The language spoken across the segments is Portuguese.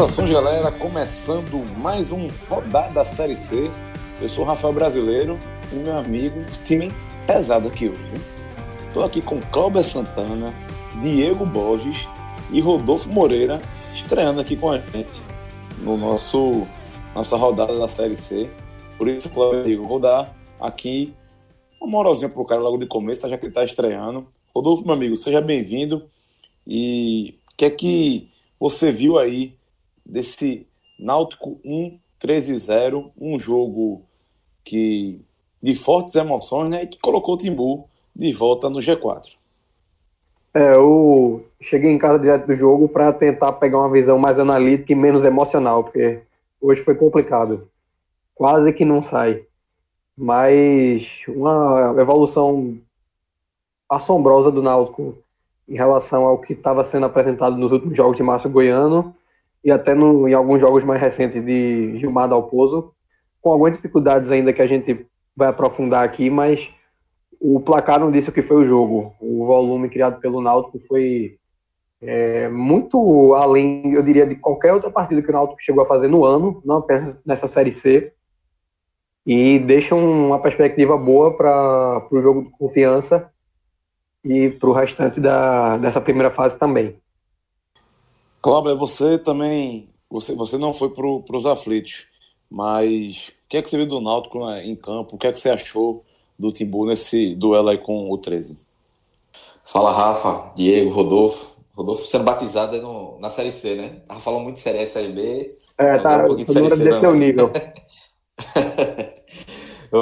Saudações, galera. Começando mais um Rodada da Série C. Eu sou o Rafael Brasileiro e meu amigo, time pesado aqui hoje. Estou aqui com Cláudio Santana, Diego Borges e Rodolfo Moreira estreando aqui com a gente no nosso nossa rodada da Série C. Por isso, Diego, vou dar aqui uma moralzinha pro cara logo de começo, já que ele está estreando. Rodolfo, meu amigo, seja bem-vindo. E o que é que você viu aí desse Náutico 1 13-0, um jogo que de fortes emoções, né, e que colocou o Timbu de volta no G4. É, eu cheguei em casa direto do jogo para tentar pegar uma visão mais analítica e menos emocional, porque hoje foi complicado. Quase que não sai. Mas uma evolução assombrosa do Náutico em relação ao que estava sendo apresentado nos últimos jogos de Márcio Goiano e até no, em alguns jogos mais recentes de Gilmar Dalpozo, com algumas dificuldades ainda que a gente vai aprofundar aqui, mas o placar não disse o que foi o jogo. O volume criado pelo Náutico foi é, muito além, eu diria, de qualquer outra partida que o Náutico chegou a fazer no ano, não apenas nessa Série C, e deixa uma perspectiva boa para o jogo de confiança e para o restante da, dessa primeira fase também. Cláudio, você também, você, você não foi para os aflitos, mas o que é que você viu do Náutico né, em campo? O que é que você achou do Timbu nesse duelo aí com o 13? Fala, Rafa, Diego, Rodolfo. Rodolfo sendo batizado no, na Série C, né? Tava falando muito de Série A, Série B. É, tá, um pouquinho de Série C desceu o nível.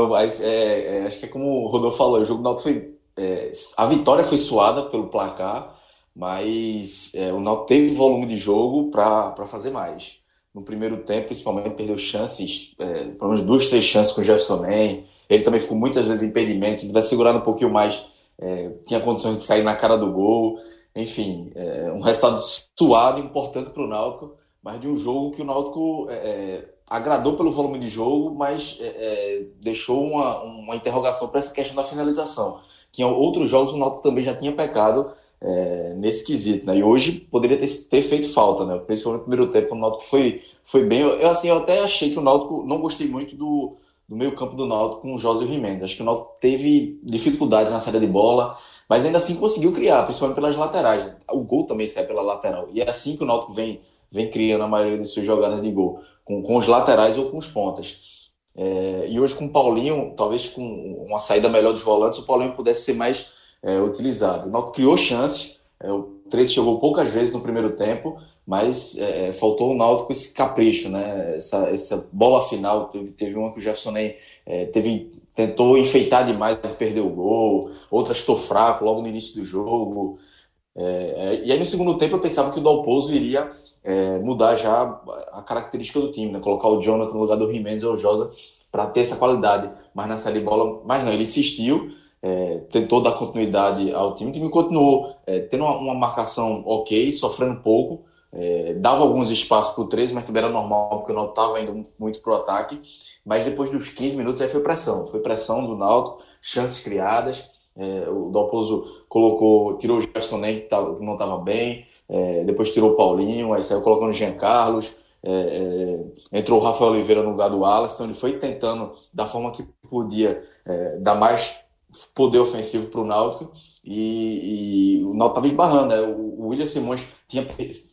Mas é, é, acho que é como o Rodolfo falou, o jogo do Náutico foi... É, a vitória foi suada pelo placar, mas é, o Náutico teve volume de jogo para fazer mais. No primeiro tempo, principalmente, perdeu chances, é, pelo menos duas, três chances com o Jefferson Man. Ele também ficou muitas vezes impedimento, ele vai segurando um pouquinho mais, é, tinha condições de sair na cara do gol. Enfim, é, um resultado suado, importante para o Náutico, mas de um jogo que o Náutico é, é, agradou pelo volume de jogo, mas é, deixou uma, uma interrogação para essa questão da finalização. Que em outros jogos o Náutico também já tinha pecado é, nesse quesito, né? E hoje poderia ter, ter, feito falta, né? Principalmente no primeiro tempo, o Náutico foi, foi bem. Eu, assim, eu até achei que o Náutico. Não gostei muito do, do meio campo do Náutico com o José Jimenez. Acho que o Náutico teve dificuldade na saída de bola, mas ainda assim conseguiu criar, principalmente pelas laterais. O gol também sai pela lateral. E é assim que o Náutico vem, vem criando a maioria de suas jogadas de gol, com, com os laterais ou com os pontas. É, e hoje com o Paulinho, talvez com uma saída melhor dos volantes, o Paulinho pudesse ser mais é, utilizado. O Náutico criou chances, é, o 13 chegou poucas vezes no primeiro tempo, mas é, é faltou o Náutico esse capricho, né? Essa, essa bola final, teve, teve uma que o Jefferson nem, é, teve, tentou enfeitar demais e perdeu o gol, outra estou fraco logo no início do jogo. É, é, e aí no segundo tempo eu pensava que o Dalpozo iria mudar já a característica do time, né? Colocar o Jonathan no lugar do Jimenez ou o Josa para ter essa qualidade, mas na série bola, mas não, ele insistiu, é, tentou dar continuidade ao time. O time continuou é, tendo uma, uma, marcação ok, sofrendo pouco, é, dava alguns espaços para o 13, mas também era normal, porque o Náutico estava indo muito para o ataque. Mas depois dos 15 minutos aí foi pressão, foi pressão do Náutico, chances criadas. É, o Dalpozo colocou, tirou o Jefferson Nem, que não estava bem, é, depois tirou o Paulinho, aí saiu colocando o Jean Carlos. É, entrou o Rafael Oliveira no lugar do Alas, então ele foi tentando, da forma que podia, dar mais poder ofensivo para o Náutico e, e, o Náutico estava esbarrando, né? O, William Simões tinha,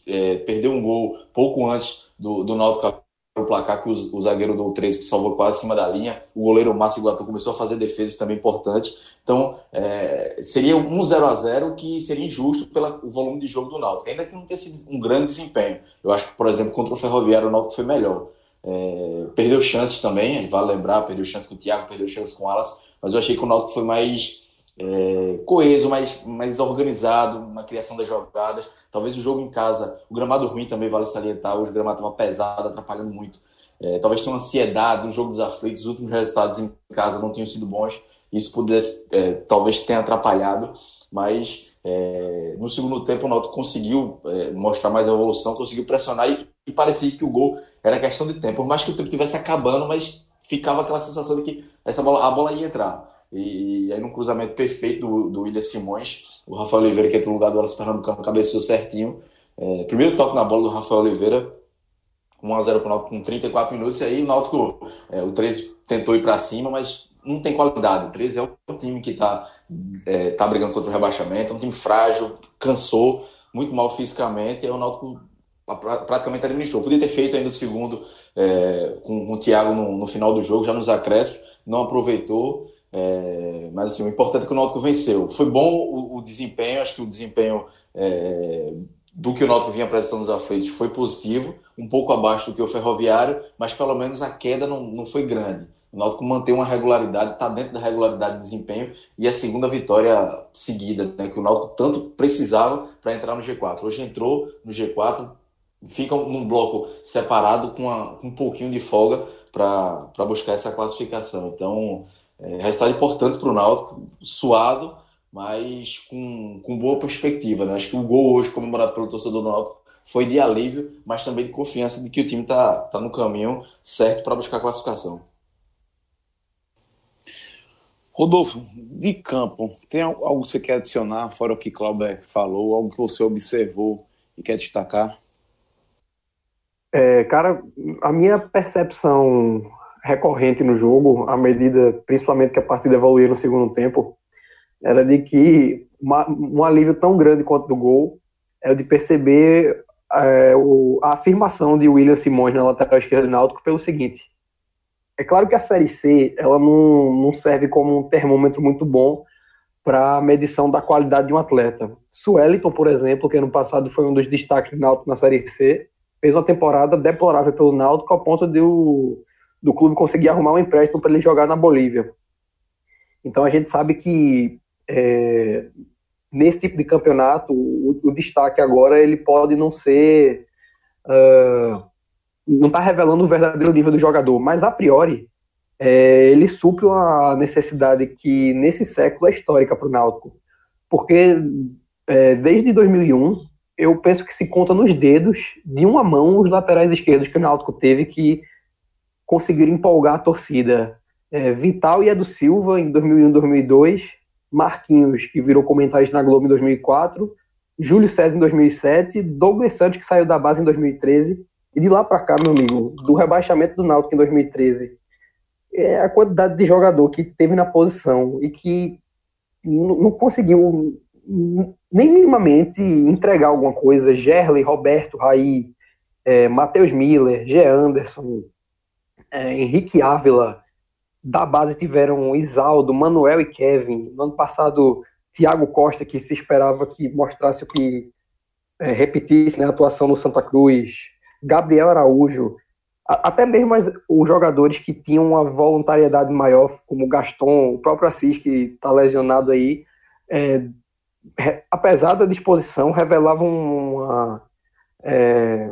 é, perdeu um gol pouco antes do, do Náutico o placar que o, o, zagueiro do 13 que salvou quase acima da linha, o goleiro Márcio Iguatu começou a fazer defesas também importantes, então é, seria um 0 a 0 que seria injusto pelo volume de jogo do Náutico, ainda que não tenha sido um grande desempenho, eu acho que por exemplo contra o Ferroviário o Náutico foi melhor, é, perdeu chances também, vale lembrar, perdeu chances com o Thiago, perdeu chances com o Alas, mas eu achei que o Náutico foi mais é, coeso, mais, mais organizado na criação das jogadas. Talvez o jogo em casa, o gramado ruim também vale salientar, o gramado estava pesado, atrapalhando muito. É, talvez tenha uma ansiedade no jogo dos aflitos, os últimos resultados em casa não tinham sido bons, isso pudesse, é, talvez tenha atrapalhado, mas É, no segundo tempo, o Náutico conseguiu é, mostrar mais evolução, conseguiu pressionar e, e, parecia que o gol era questão de tempo. Por mais que o tempo estivesse acabando, mas ficava aquela sensação de que essa bola, a bola ia entrar. E, e aí, num cruzamento perfeito do, do William Simões, o Rafael Oliveira, que entra no lugar do Wallace Pernambucano, cabeceou certinho. É, primeiro toque na bola do Rafael Oliveira, 1x0 para o Náutico com 34 minutos, e aí o Náutico, é, o 13 tentou ir para cima, mas não tem qualidade. O 13 é um time que está é, tá brigando contra o rebaixamento, é um time frágil, cansou, muito mal fisicamente, e aí o Náutico praticamente administrou. Podia ter feito ainda o segundo é, com, com, o Thiago no, no, final do jogo, já nos acréscimos, não aproveitou. É, mas assim, o importante é que o Náutico venceu. Foi bom o, o desempenho, acho que o desempenho é, do que o Náutico vinha apresentando nos aflitos foi positivo, um pouco abaixo do que o Ferroviário, mas pelo menos a queda não, não foi grande. O Náutico mantém uma regularidade, está dentro da regularidade de desempenho e a segunda vitória seguida, né, que o Náutico tanto precisava para entrar no G4. Hoje entrou no G4, fica num bloco separado com, com um pouquinho de folga para buscar essa classificação. Então, é, resultado importante para o Náutico, suado, mas com, com boa perspectiva. Né? Acho que o gol hoje comemorado pelo torcedor do Náutico foi de alívio, mas também de confiança de que o time está tá no caminho certo para buscar a classificação. Rodolfo, de campo, tem algo que você quer adicionar, fora o que Clauber falou, algo que você observou e quer destacar? É, cara, a minha percepção recorrente no jogo, à medida, principalmente que a partida evoluía no segundo tempo, era de que uma, um alívio tão grande quanto do gol é o de perceber é, o, a afirmação de William Simões na lateral esquerda do Náutico pelo seguinte: é claro que a Série C ela não, não serve como um termômetro muito bom para medição da qualidade de um atleta. Sueliton, por exemplo, que ano passado foi um dos destaques do Náutico na Série C, fez uma temporada deplorável pelo Náutico ao ponto de o, do clube conseguir arrumar um empréstimo para ele jogar na Bolívia. Então a gente sabe que é, nesse tipo de campeonato o, o, destaque agora ele pode não ser uh, não está revelando o verdadeiro nível do jogador, mas a priori é, ele supre uma necessidade que nesse século é histórica para o Náutico, porque é, desde 2001 eu penso que se conta nos dedos de uma mão os laterais esquerdos que o Náutico teve que conseguiram empolgar a torcida. É, Vital e Edu Silva em 2001 2002, Marquinhos, que virou comentarista na Globo em 2004, Júlio César em 2007, Douglas Santos, que saiu da base em 2013, e de lá para cá, meu amigo, do rebaixamento do Náutico em 2013, é a quantidade de jogador que teve na posição e que não conseguiu nem minimamente entregar alguma coisa. Gerley, Roberto, Raí, é, Matheus Miller, G. Anderson, é, Henrique Ávila, da base tiveram Isaldo, Manuel e Kevin. No ano passado, Thiago Costa, que se esperava que mostrasse o que é, repetisse né, a atuação no Santa Cruz, Gabriel Araújo, até mesmo as, os jogadores que tinham uma voluntariedade maior, como Gaston, o próprio Assis, que está lesionado aí, é, apesar da disposição, revelavam uma. É,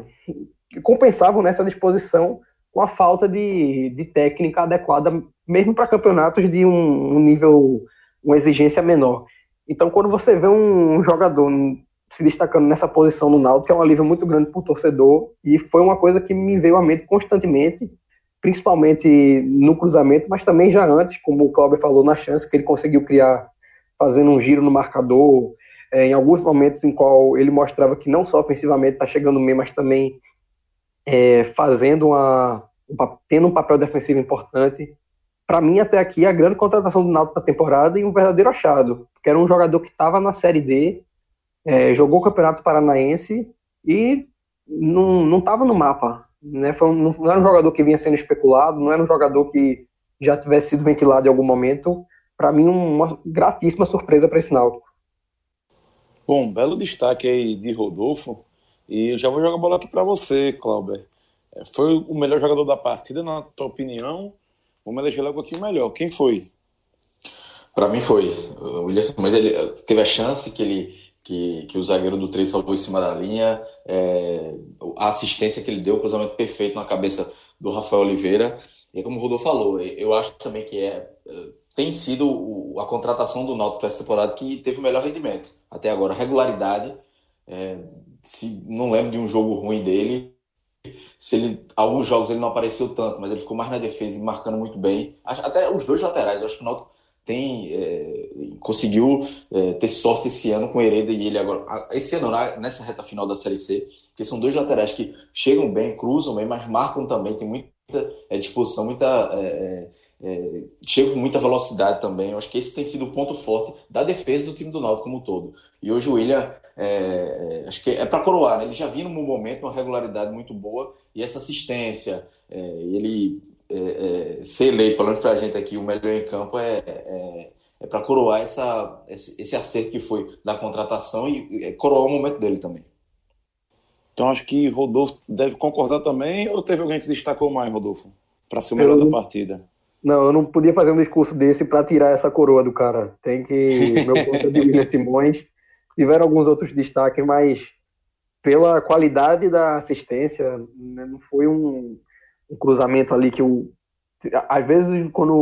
compensavam nessa disposição com a falta de, de técnica adequada, mesmo para campeonatos de um, um, nível, uma exigência menor. Então, quando você vê um jogador se destacando nessa posição no Náutico, é um alívio muito grande para o torcedor, e foi uma coisa que me veio à mente constantemente, principalmente no cruzamento, mas também já antes, como o Cláudio falou, na chance que ele conseguiu criar fazendo um giro no marcador, é, em alguns momentos em qual ele mostrava que não só ofensivamente está chegando bem, mas também é, fazendo uma, tendo um papel defensivo importante. Para mim, até aqui, a grande contratação do Náutico da temporada e um verdadeiro achado, porque era um jogador que estava na Série D, é, jogou o Campeonato Paranaense e não estava no mapa. Né? Foi um, não era um jogador que vinha sendo especulado, não era um jogador que já tivesse sido ventilado em algum momento. Para mim, uma gratíssima surpresa para esse Náutico. Bom, belo destaque aí de Rodolfo. E eu já vou jogar a bola aqui para você, Clauber. É, foi o melhor jogador da partida, na tua opinião? Vamos eleger logo aqui o melhor. Quem foi? Para mim foi. O mas ele teve a chance que ele que, que o zagueiro do 3 salvou em cima da linha, é, a assistência que ele deu, o cruzamento perfeito na cabeça do Rafael Oliveira. E como o Rodolfo falou, eu acho também que é, tem sido a contratação do Náutico para essa temporada que teve o melhor rendimento até agora. Regularidade, é, se não lembro de um jogo ruim dele. Se ele, alguns jogos ele não apareceu tanto, mas ele ficou mais na defesa e marcando muito bem. Até os dois laterais, eu acho que o Náutico tem é, conseguiu é, ter sorte esse ano com Hereda e ele agora. Esse ano, nessa reta final da Série C, porque são dois laterais que chegam bem, cruzam bem, mas marcam também, tem muita é, disposição, muita. É, é, é, chega com muita velocidade também. Eu acho que esse tem sido o ponto forte da defesa do time do Náutico como um todo. E hoje o William, acho que é para coroar, né? ele já vinha num momento, uma regularidade muito boa, e essa assistência, ele é, é, ser eleito, pelo menos para a gente aqui, o melhor em campo é, é, é para coroar essa, esse, esse, acerto que foi da contratação e, e coroar o momento dele também. Então acho que Rodolfo deve concordar também, ou teve alguém que destacou mais, Rodolfo, para ser o melhor eu, da partida? Não, eu não podia fazer um discurso desse para tirar essa coroa do cara. Tem que. Meu ponto é de William Simões. Tiveram alguns outros destaques, mas pela qualidade da assistência, né, não foi um, um cruzamento ali que o. Às vezes, quando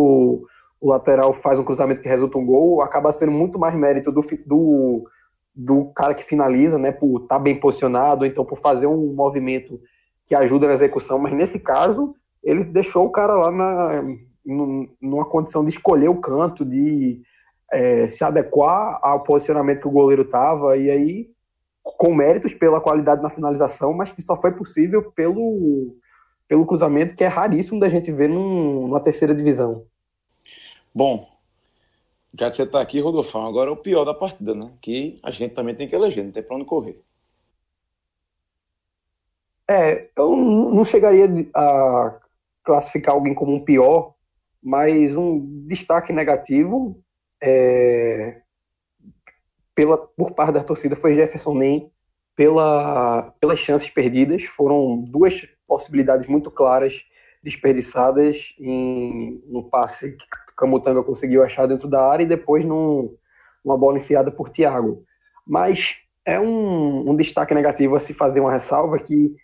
o, lateral faz um cruzamento que resulta um gol, acaba sendo muito mais mérito do, do, do cara que finaliza, né? Por estar tá bem posicionado, então por fazer um movimento que ajuda na execução. Mas nesse caso, ele deixou o cara lá na, numa condição de escolher o canto, de é, se adequar ao posicionamento que o goleiro estava, e aí com méritos pela qualidade na finalização, mas que só foi possível pelo pelo cruzamento, que é raríssimo da gente ver num, numa terceira divisão. Bom, já que você está aqui, Rodolfão, agora é o pior da partida, né? Que a gente também tem que eleger, não tem para onde correr. É, eu não chegaria a classificar alguém como um pior, mas um destaque negativo é, pela, por parte da torcida foi Jefferson Nem pela, pelas chances perdidas. Foram duas possibilidades muito claras desperdiçadas em, no passe que Camutanga conseguiu achar dentro da área e depois num, numa bola enfiada por Thiago. Mas é um, um destaque negativo a se fazer uma ressalva que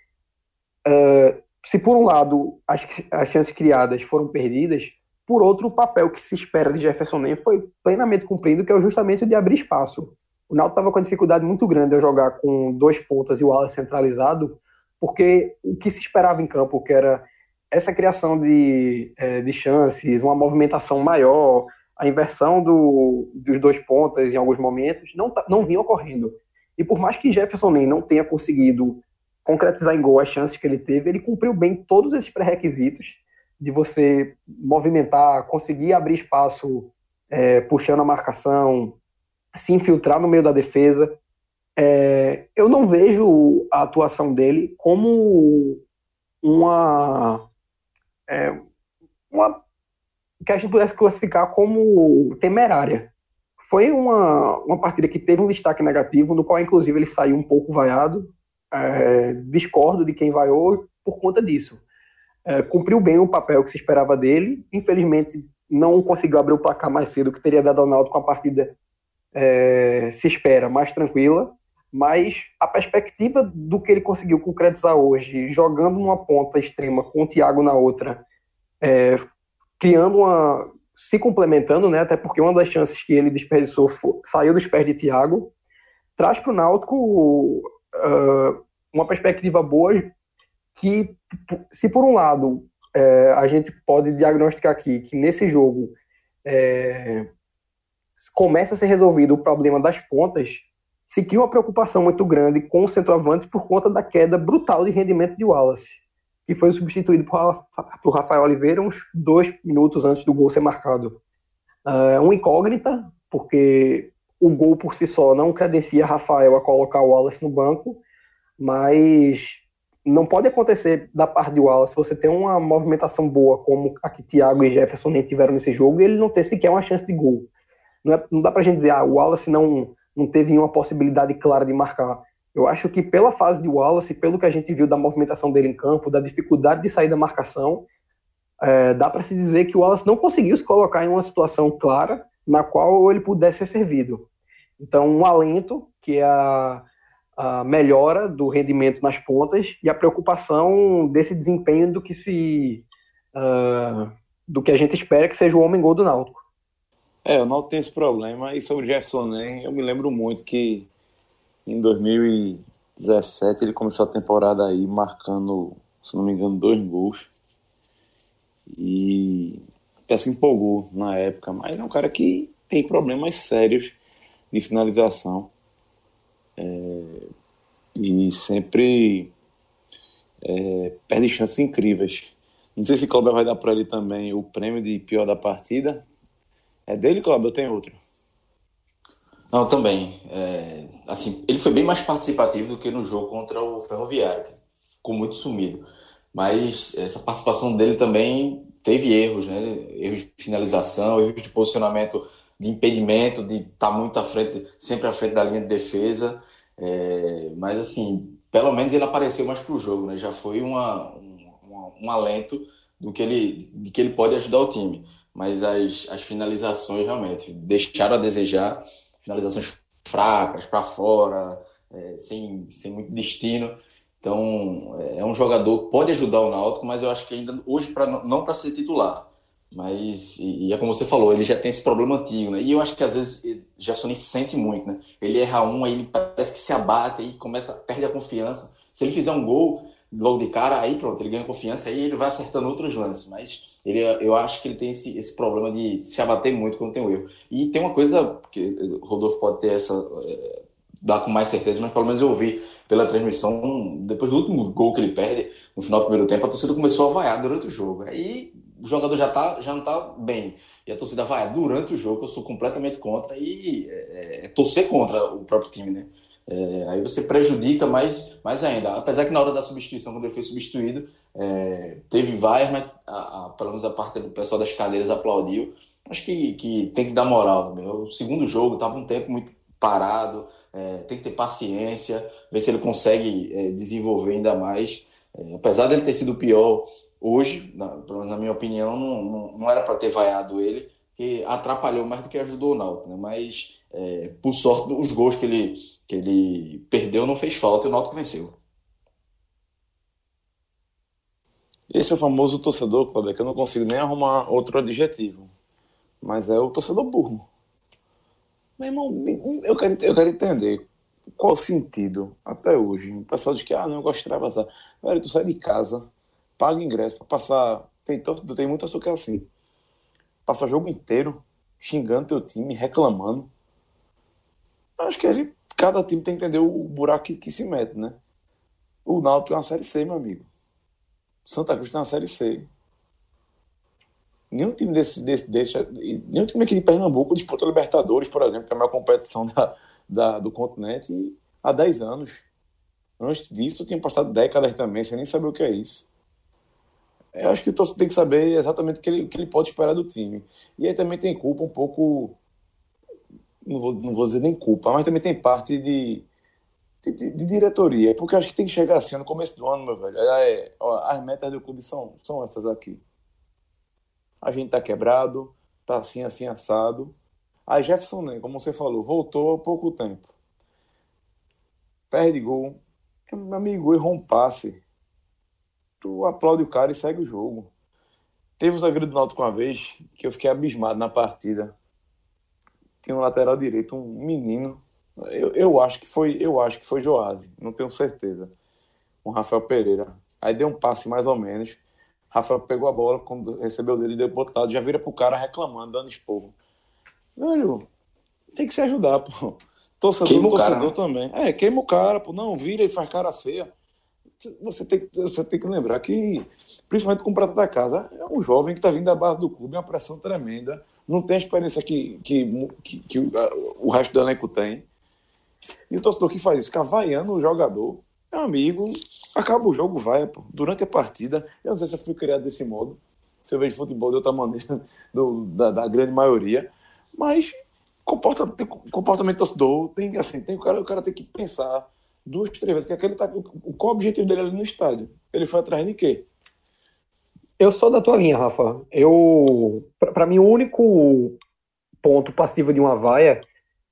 uh, se por um lado as, as chances criadas foram perdidas, por outro papel que se espera de Jefferson Nem foi plenamente cumprido, que é justamente o de abrir espaço. O Náutico estava com uma dificuldade muito grande ao jogar com dois pontas e o ala centralizado, porque o que se esperava em campo, que era essa criação de, é, de chances, uma movimentação maior, a inversão do, dos dois pontas em alguns momentos, não, tá, não vinha ocorrendo. E por mais que Jefferson nem não tenha conseguido concretizar em gol as chances que ele teve, ele cumpriu bem todos esses pré-requisitos de você movimentar, conseguir abrir espaço é, puxando a marcação, se infiltrar no meio da defesa. É, eu não vejo a atuação dele como uma, é, uma que a gente pudesse classificar como temerária. Foi uma, uma partida que teve um destaque negativo, no qual, inclusive, ele saiu um pouco vaiado. É, discordo de quem vaiou por conta disso. É, cumpriu bem o papel que se esperava dele. Infelizmente, não conseguiu abrir o placar mais cedo, que teria dado ao Naldo com a partida é, se espera mais tranquila mas a perspectiva do que ele conseguiu concretizar hoje, jogando numa ponta extrema com o Thiago na outra, é, criando uma. se complementando, né, até porque uma das chances que ele desperdiçou foi, saiu dos pés de Thiago, traz para o Náutico uh, uma perspectiva boa que, se por um lado é, a gente pode diagnosticar aqui que nesse jogo é, começa a ser resolvido o problema das pontas, se cria uma preocupação muito grande com o centroavante por conta da queda brutal de rendimento de Wallace, que foi substituído por, Rafael Oliveira uns dois minutos antes do gol ser marcado. É uma incógnita, porque o gol por si só não credencia Rafael a colocar o Wallace no banco, mas não pode acontecer da parte de Wallace você ter uma movimentação boa como a que Thiago e Jefferson nem tiveram nesse jogo e ele não ter sequer uma chance de gol. Não, é, não dá pra gente dizer, ah, o Wallace não não teve nenhuma possibilidade clara de marcar. Eu acho que pela fase de Wallace, pelo que a gente viu da movimentação dele em campo, da dificuldade de sair da marcação, é, dá para se dizer que o Wallace não conseguiu se colocar em uma situação clara na qual ele pudesse ser servido. Então, um alento, que é a, a melhora do rendimento nas pontas e a preocupação desse desempenho do que se uh, do que a gente espera que seja o homem gol do Náutico. É, o Náutico tem esse problema. E sobre o Jefferson Nem, eu me lembro muito que em 2017 ele começou a temporada aí marcando, se não me engano, dois gols. E até se empolgou na época, mas é um cara que tem problemas sérios de finalização. É, e sempre é, perde chances incríveis. Não sei se Cláudio vai dar para ele também o prêmio de pior da partida, é dele, Cláudio, ou tem outro? Não, também. É, assim, ele foi bem mais participativo do que no jogo contra o Ferroviário, que ficou muito sumido. Mas essa participação dele também teve erros, né? Erros de finalização, erros de posicionamento, de impedimento, de estar tá muito à frente, sempre à frente da linha de defesa. É, mas assim, pelo menos ele apareceu mais para o jogo, né? Já foi uma, um, um alento do que ele, de que ele pode ajudar o time mas as, as finalizações realmente deixaram a desejar, finalizações fracas, para fora, é, sem, sem muito destino. Então, é, é um jogador que pode ajudar o Náutico, mas eu acho que ainda hoje pra, não para ser titular. Mas, e, e, é como você falou, ele já tem esse problema antigo, né? E eu acho que às vezes Gerson sente muito, né? Ele erra um, aí ele parece que se abate e começa, perde a confiança. Se ele fizer um gol logo de cara, aí pronto, ele ganha confiança, aí ele vai acertando outros lances. Mas ele, eu acho que ele tem esse, esse problema de se abater muito quando tem um erro. E tem uma coisa que o Rodolfo pode ter essa. É, dar com mais certeza, mas pelo menos eu ouvi pela transmissão, depois do último gol que ele perde no final do primeiro tempo, a torcida começou a vaiar durante o jogo. Aí o jogador já, tá, já não tá bem. E a torcida vai durante o jogo, eu sou completamente contra, e é, é torcer contra o próprio time, né? É, aí você prejudica mais, mais ainda. Apesar que na hora da substituição, quando ele foi substituído, é, teve várias, mas a, a, pelo menos a parte do pessoal das cadeiras aplaudiu. Acho que, que tem que dar moral. Meu. O segundo jogo estava um tempo muito parado, é, tem que ter paciência, ver se ele consegue é, desenvolver ainda mais. É, apesar dele ter sido pior hoje, na, pelo menos na minha opinião, não, não, não era para ter vaiado ele, que atrapalhou mais do que ajudou o Náutico. Né? Mas, é, por sorte, os gols que ele, que ele perdeu não fez falta e o Náutico venceu. Esse é o famoso torcedor, Cláudio, que eu não consigo nem arrumar outro adjetivo. Mas é o torcedor burro. Meu irmão, eu quero, eu quero entender qual sentido, até hoje. O pessoal diz que, ah, não, eu gosto de extravasar. Velho, tu sai de casa, paga ingresso para passar. Tem, tem muito açúcar assim. Passa o jogo inteiro xingando teu time, reclamando. Acho que gente, cada time tem que entender o buraco que, que se mete, né? O Náutico é uma série C, meu amigo. Santa Cruz está na Série C. Nenhum time desse, desse, desse nenhum time aqui de Pernambuco disputa Libertadores, por exemplo, que é a maior competição da, da, do continente, há 10 anos. Antes disso, eu tinha passado décadas também, sem nem saber o que é isso. Eu acho que o torcedor tem que saber exatamente o que ele, o que ele pode esperar do time. E aí também tem culpa um pouco. Não vou, não vou dizer nem culpa, mas também tem parte de, de, de, diretoria, porque acho que tem que chegar assim no começo do ano, meu velho. É, ó, as metas do clube são, são essas aqui. A gente tá quebrado, tá assim, assim, assado. Aí Jefferson, né, como você falou, voltou há pouco tempo. Perde gol. Meu amigo, errou um passe. Tu aplaude o cara e segue o jogo. Teve um zagueiro do Náutico uma vez que eu fiquei abismado na partida. Tinha um lateral direito, um menino eu, eu acho que foi, eu acho que foi Joase, não tenho certeza. Com Rafael Pereira. Aí deu um passe mais ou menos. Rafael pegou a bola, quando recebeu dele, deu botado, já vira pro cara reclamando, dando esporro. Velho, tem que se ajudar, pô. Torcedor, queima torcedor cara, né? também. É, queima o cara, pô. Não, vira e faz cara feia. Você tem, você tem que lembrar que, principalmente com o prata da casa, é um jovem que está vindo da base do clube, é uma pressão tremenda. Não tem a experiência que, que, que, que o, o resto do elenco tem. E o torcedor que faz isso, fica vaiando o jogador, meu amigo, acaba o jogo, vai, pô. Durante a partida, eu não sei se eu fui criado desse modo, se eu vejo futebol de outra maneira, do, da, da, grande maioria, mas comporta, tem, comportamento torcedor, tem assim, tem o cara, o cara tem que pensar duas, três vezes, que aquele tá, qual o objetivo dele ali no estádio? Ele foi atrás de quê? Eu sou da tua linha, Rafa. Eu, para mim, o único ponto passivo de uma vaia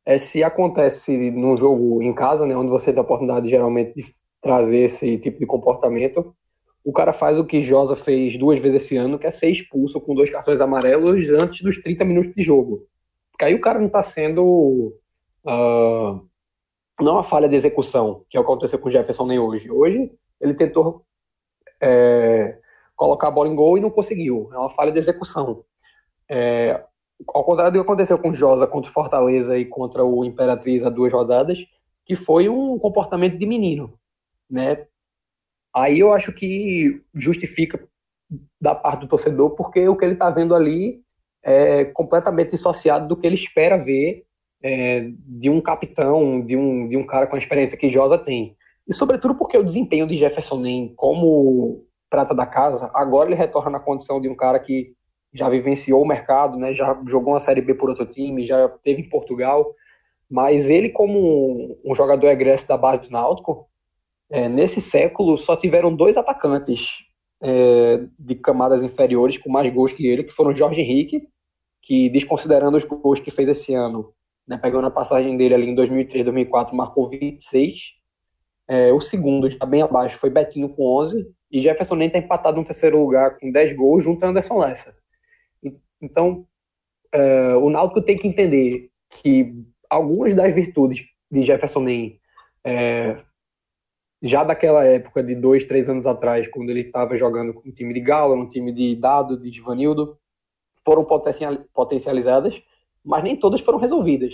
é se acontece num jogo em casa, né, onde você tem a oportunidade geralmente de trazer esse tipo de comportamento, o cara faz o que Josa fez duas vezes esse ano, que é ser expulso com dois cartões amarelos antes dos 30 minutos de jogo. Porque aí o cara não está sendo. Uh, não é uma falha de execução, que é o que aconteceu com o Jefferson nem hoje. Hoje ele tentou é, colocar a bola em gol e não conseguiu. É uma falha de execução. É, ao contrário do que aconteceu com o Josa contra o Fortaleza e contra o Imperatriz há duas rodadas, que foi um comportamento de menino, né? Aí eu acho que justifica da parte do torcedor, porque o que ele está vendo ali é completamente dissociado do que ele espera ver é, de um capitão, de um, de um cara com a experiência que Josa tem. E sobretudo porque o desempenho de Jefferson Nem como prata da casa, agora ele retorna na condição de um cara que já vivenciou o mercado, né, já jogou uma Série B por outro time, já teve em Portugal, mas ele como um jogador egresso da base do Náutico, é, nesse século só tiveram dois atacantes é, de camadas inferiores com mais gols que ele, que foram Jorge Henrique, que desconsiderando os gols que fez esse ano, né, pegando a passagem dele ali em 2003, 2004, marcou 26. É, o segundo, já bem abaixo, foi Betinho com 11, e Jefferson nem está empatado no terceiro lugar com 10 gols junto a Anderson Lessa. Então, uh, o Náutico tem que entender que algumas das virtudes de Jefferson Nem, é, já daquela época de dois, três anos atrás, quando ele estava jogando com o time de Galo, no time de Dado, de Givanildo, foram potencializadas, mas nem todas foram resolvidas.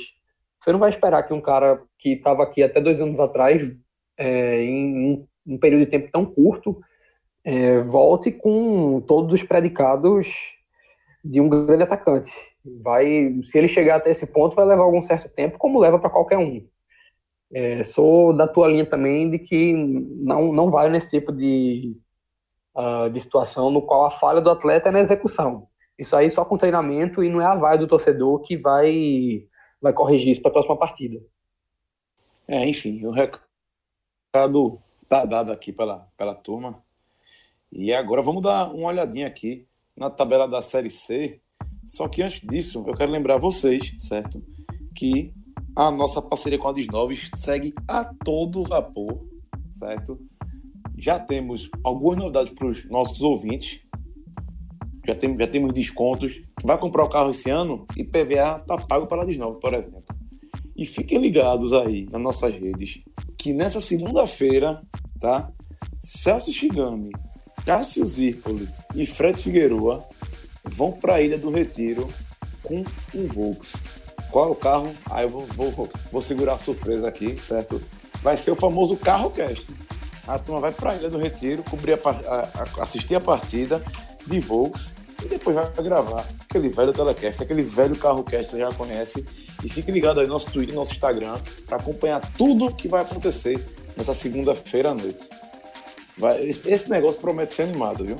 Você não vai esperar que um cara que estava aqui até dois anos atrás, é, em um, período de tempo tão curto, é, volte com todos os predicados de um grande atacante. Vai, se ele chegar até esse ponto, vai levar algum certo tempo, como leva para qualquer um. É, sou da tua linha também de que não, não vai nesse tipo de, uh, de situação no qual a falha do atleta é na execução. Isso aí só com treinamento e não é a vaia do torcedor que vai, vai corrigir isso para a próxima partida. É, enfim, o recado tá dado aqui pela, pela turma. E agora vamos dar uma olhadinha aqui na tabela da Série C. Só que antes disso, eu quero lembrar vocês, certo? Que a nossa parceria com a Desnoves segue a todo vapor, certo? Já temos algumas novidades para os nossos ouvintes. Já, tem, já temos descontos. Vai comprar o carro esse ano? e PVA tá pago para a Desnoves, por exemplo. E fiquem ligados aí nas nossas redes que nessa segunda-feira, tá? Celso Shigami Cássio Zirpoli e Fred Figueroa vão para a Ilha do Retiro com um Volks. Qual é o carro? Aí eu vou, vou, vou segurar a surpresa aqui, certo? Vai ser o famoso carro cast. A turma vai para a Ilha do Retiro, cobrir a, a, assistir a partida de Volks e depois vai gravar aquele velho telecast, aquele velho carro que você já conhece. E fique ligado aí no nosso Twitter, no nosso Instagram, para acompanhar tudo que vai acontecer nessa segunda-feira à noite. Vai, esse negócio promete ser animado, viu?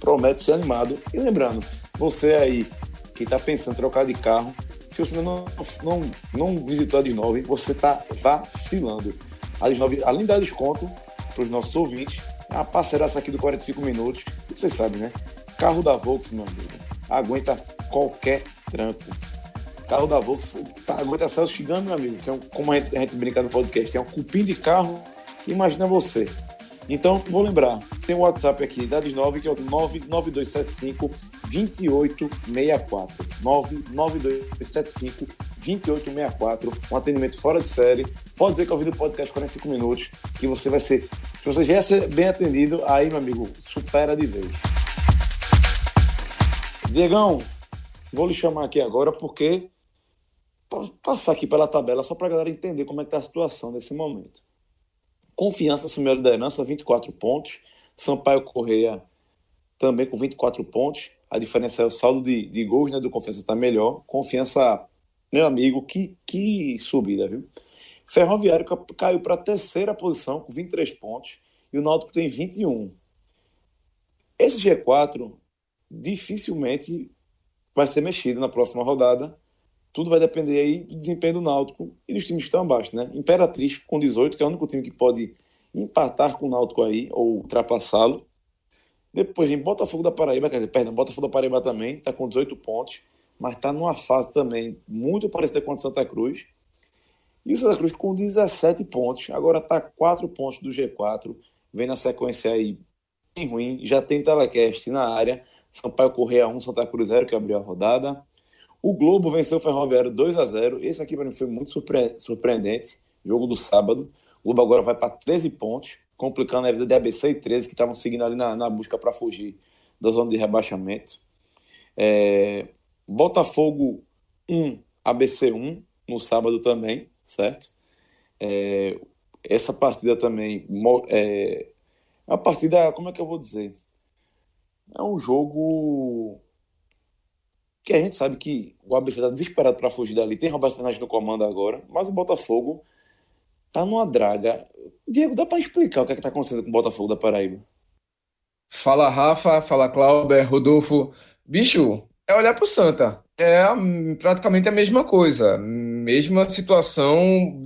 Promete ser animado. E lembrando, você aí que está pensando em trocar de carro, se você não, não, não visitou a Desnove, você está vacilando. A além de dar desconto para os nossos ouvintes, a parceiraça aqui do 45 minutos, vocês sabem, né? Carro da Volks, meu amigo, aguenta qualquer tranco. Carro da Volks tá, aguenta Celso chegando, meu amigo, que é um, como a gente, a gente brinca no podcast, é um cupim de carro. Imagina você, então, vou lembrar, tem o um WhatsApp aqui da Desnove, que é o 99275 2864. 99275 2864. Um atendimento fora de série. Pode dizer que eu ouvi o podcast 45 minutos, que você vai ser. Se você já ser bem atendido, aí, meu amigo, supera de vez. Diegão, vou lhe chamar aqui agora porque. Passar aqui pela tabela só para a galera entender como é que está a situação nesse momento. Confiança assumiu a liderança, 24 pontos. Sampaio Correia também com 24 pontos. A diferença é o saldo de, de gols né, do Confiança está melhor. Confiança, meu amigo, que, que subida, viu? Ferroviário caiu para a terceira posição com 23 pontos e o Náutico tem 21. Esse G4 dificilmente vai ser mexido na próxima rodada tudo vai depender aí do desempenho do Náutico e dos times que estão abaixo, né? Imperatriz com 18, que é o único time que pode empatar com o Náutico aí, ou ultrapassá-lo. Depois vem Botafogo da Paraíba, quer dizer, perdão, Botafogo da Paraíba também, está com 18 pontos, mas está numa fase também muito parecida com a Santa Cruz. E o Santa Cruz com 17 pontos, agora está 4 pontos do G4, vem na sequência aí bem ruim, já tem telecast na área, Sampaio Correia 1, Santa Cruz 0, que abriu a rodada. O Globo venceu o Ferroviário 2 a 0 Esse aqui para mim foi muito surpre surpreendente. Jogo do sábado. O Globo agora vai para 13 pontos, complicando a vida de ABC e 13, que estavam seguindo ali na, na busca para fugir da zona de rebaixamento. É, Botafogo 1, ABC 1, no sábado também, certo? É, essa partida também é, é uma partida, como é que eu vou dizer? É um jogo que a gente sabe que o ABC está desesperado para fugir dali. Tem Roberto Fernandes no comando agora, mas o Botafogo tá numa draga. Diego, dá para explicar o que é está acontecendo com o Botafogo da Paraíba? Fala Rafa, fala Cláudio, Rodolfo. Bicho, é olhar para o Santa. É praticamente a mesma coisa. Mesma situação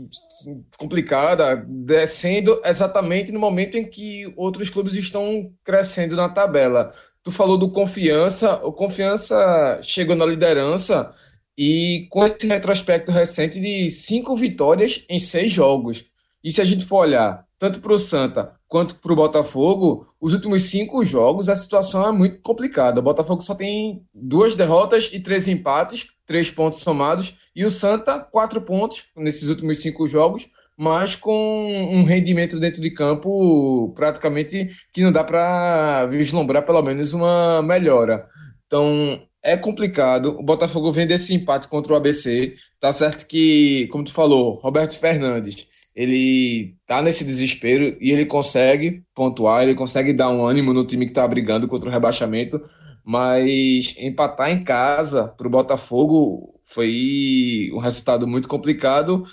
complicada, descendo exatamente no momento em que outros clubes estão crescendo na tabela. Tu falou do Confiança, o Confiança chegou na liderança e com esse retrospecto recente de cinco vitórias em seis jogos. E se a gente for olhar tanto para o Santa quanto para o Botafogo, os últimos cinco jogos a situação é muito complicada. O Botafogo só tem duas derrotas e três empates, três pontos somados, e o Santa, quatro pontos nesses últimos cinco jogos, mas com um rendimento dentro de campo praticamente que não dá para vislumbrar pelo menos uma melhora. Então é complicado. O Botafogo vem desse empate contra o ABC. Tá certo que, como tu falou, Roberto Fernandes, ele tá nesse desespero e ele consegue pontuar, ele consegue dar um ânimo no time que tá brigando contra o rebaixamento, mas empatar em casa para o Botafogo foi um resultado muito complicado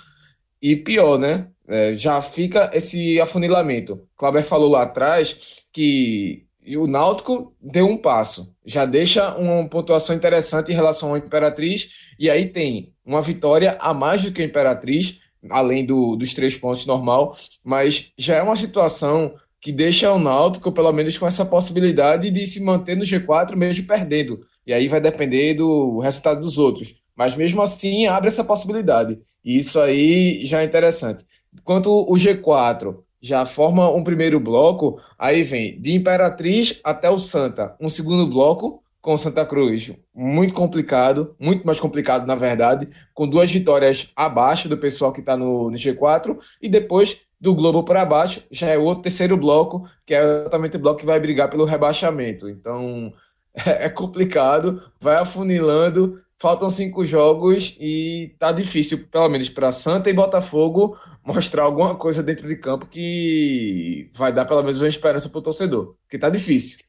e pior, né? É, já fica esse afunilamento. Clauber falou lá atrás que o Náutico deu um passo, já deixa uma pontuação interessante em relação ao Imperatriz, e aí tem uma vitória a mais do que o Imperatriz, além do, dos três pontos normal, mas já é uma situação que deixa o Náutico, pelo menos, com essa possibilidade de se manter no G4 mesmo perdendo. E aí vai depender do resultado dos outros. Mas mesmo assim abre essa possibilidade. E isso aí já é interessante. Quanto o G4 já forma um primeiro bloco, aí vem de Imperatriz até o Santa, um segundo bloco com Santa Cruz muito complicado, muito mais complicado na verdade, com duas vitórias abaixo do pessoal que está no, no, G4 e depois do Globo para baixo já é o outro terceiro bloco, que é exatamente o bloco que vai brigar pelo rebaixamento. Então é, complicado, vai afunilando faltam cinco jogos e tá difícil, pelo menos para Santa e Botafogo, mostrar alguma coisa dentro de campo que vai dar pelo menos uma esperança para o torcedor, porque tá difícil.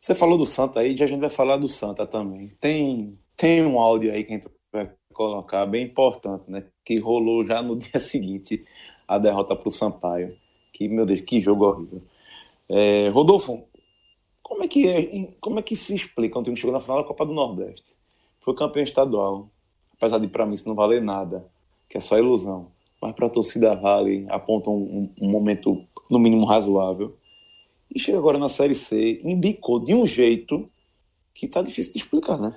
Você falou do Santa aí, já a gente vai falar do Santa também. Tem, tem um áudio aí que a gente vai colocar bem importante, né? Que rolou já no dia seguinte a derrota para o Sampaio. Que, meu Deus, que jogo horrível. É, Rodolfo, como é que é, como é que se explica um time que chegou na final da Copa do Nordeste? foi campeão estadual. Apesar de para mim isso não valer nada, que é só ilusão. Mas para a torcida vale, aponta um, um, momento no mínimo razoável. E chega agora na Série C, indicou de um jeito que tá difícil de explicar, né?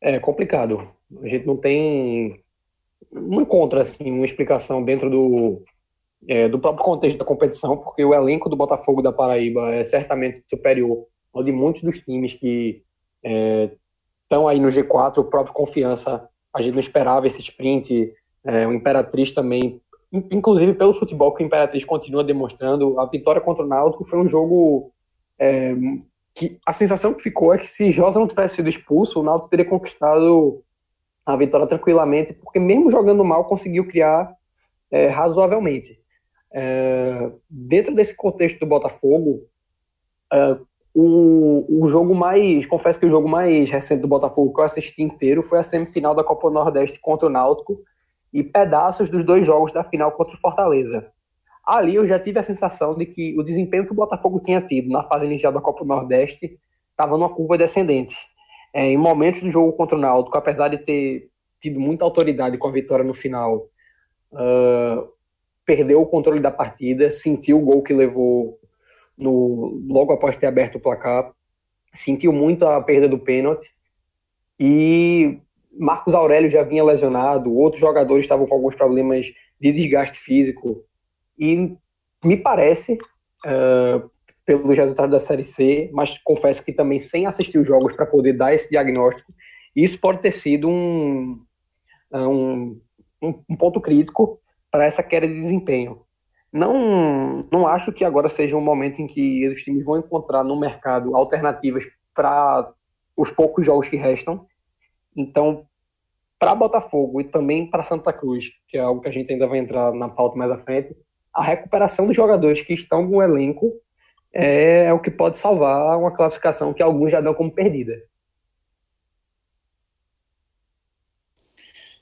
É complicado. A gente não tem. Não encontra assim, uma explicação dentro do, é, do próprio contexto da competição, porque o elenco do Botafogo da Paraíba é certamente superior ao de muitos dos times que é, estão aí no G4, o próprio Confiança, a gente não esperava esse sprint, é, o Imperatriz também, inclusive pelo futebol que o Imperatriz continua demonstrando, a vitória contra o Náutico foi um jogo é, que a sensação que ficou é que se Josa não tivesse sido expulso, o Náutico teria conquistado a vitória tranquilamente, porque mesmo jogando mal conseguiu criar é, razoavelmente. É, dentro desse contexto do Botafogo, é, o, o jogo mais, confesso que o jogo mais recente do Botafogo que eu assisti inteiro foi a semifinal da Copa Nordeste contra o Náutico e pedaços dos dois jogos da final contra o Fortaleza. Ali eu já tive a sensação de que o desempenho que o Botafogo tinha tido na fase inicial da Copa Nordeste estava numa curva descendente. É, em momentos do jogo contra o Náutico, apesar de ter tido muita autoridade com a vitória no final, uh, perdeu o controle da partida, sentiu o gol que levou no, logo após ter aberto o placar, sentiu muito a perda do pênalti e Marcos Aurélio já vinha lesionado, outros jogadores estavam com alguns problemas de desgaste físico e me parece, uh, pelos resultados da Série C, mas confesso que também sem assistir os jogos para poder dar esse diagnóstico. Isso pode ter sido um, um, um ponto crítico para essa queda de desempenho. Não, não acho que agora seja um momento em que os times vão encontrar no mercado alternativas para os poucos jogos que restam. Então, para Botafogo e também para Santa Cruz, que é algo que a gente ainda vai entrar na pauta mais à frente, a recuperação dos jogadores que estão no elenco é, é o que pode salvar uma classificação que alguns já dão como perdida.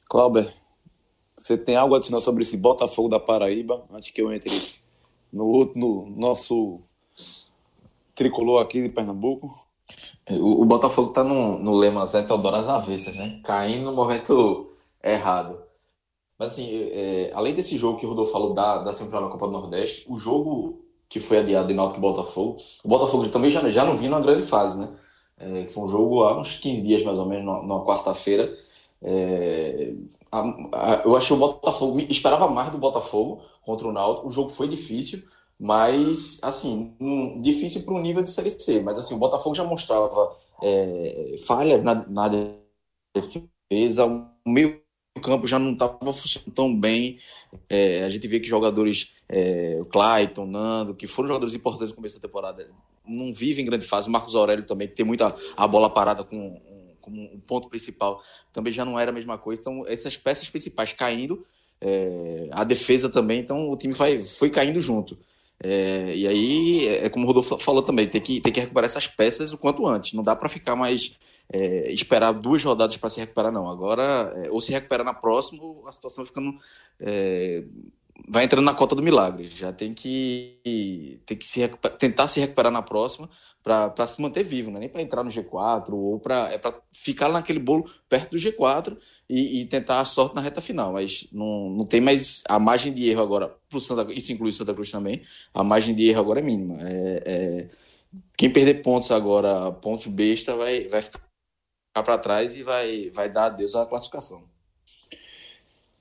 Clauber, você tem algo a adicionar sobre esse Botafogo da Paraíba, antes que eu entre no outro, no nosso tricolor aqui de Pernambuco? O, o Botafogo está no, no lema Zé Teodoro às avessas, né? Caindo no momento errado. Mas assim, é, além desse jogo que o Rodolfo falou da, da semifinal da Copa do Nordeste, o jogo que foi adiado de Náutico e Botafogo, o Botafogo também já, já não vinha numa grande fase, né? É, foi um jogo há uns 15 dias mais ou menos, numa quarta-feira. É, eu achei o Botafogo, esperava mais do Botafogo contra o Náutico. O jogo foi difícil, mas assim, um, difícil para o nível de Série C. Mas assim, o Botafogo já mostrava é, falha na, na defesa, o meio campo já não estava funcionando tão bem. É, a gente vê que jogadores, é, o Clayton, Nando, que foram jogadores importantes no começo da temporada, não vivem em grande fase. Marcos Aurélio também, que tem muita a bola parada com como um ponto principal, também já não era a mesma coisa. Então, essas peças principais caindo, é, a defesa também, então o time vai, foi caindo junto. É, e aí, é como o Rodolfo falou também, tem que, tem que recuperar essas peças o quanto antes. Não dá para ficar mais. É, esperar duas rodadas para se recuperar, não. Agora, é, ou se recupera na próxima, a situação ficando. Vai entrando na cota do milagre. Já tem que, tem que se tentar se recuperar na próxima para se manter vivo, não é nem para entrar no G4 ou para é para ficar naquele bolo perto do G4 e, e, tentar a sorte na reta final. Mas não, não tem mais a margem de erro agora pro Santa isso inclui o Santa Cruz também. A margem de erro agora é mínima. É, é, quem perder pontos agora, pontos besta, vai, vai ficar para trás e vai, vai dar adeus à classificação.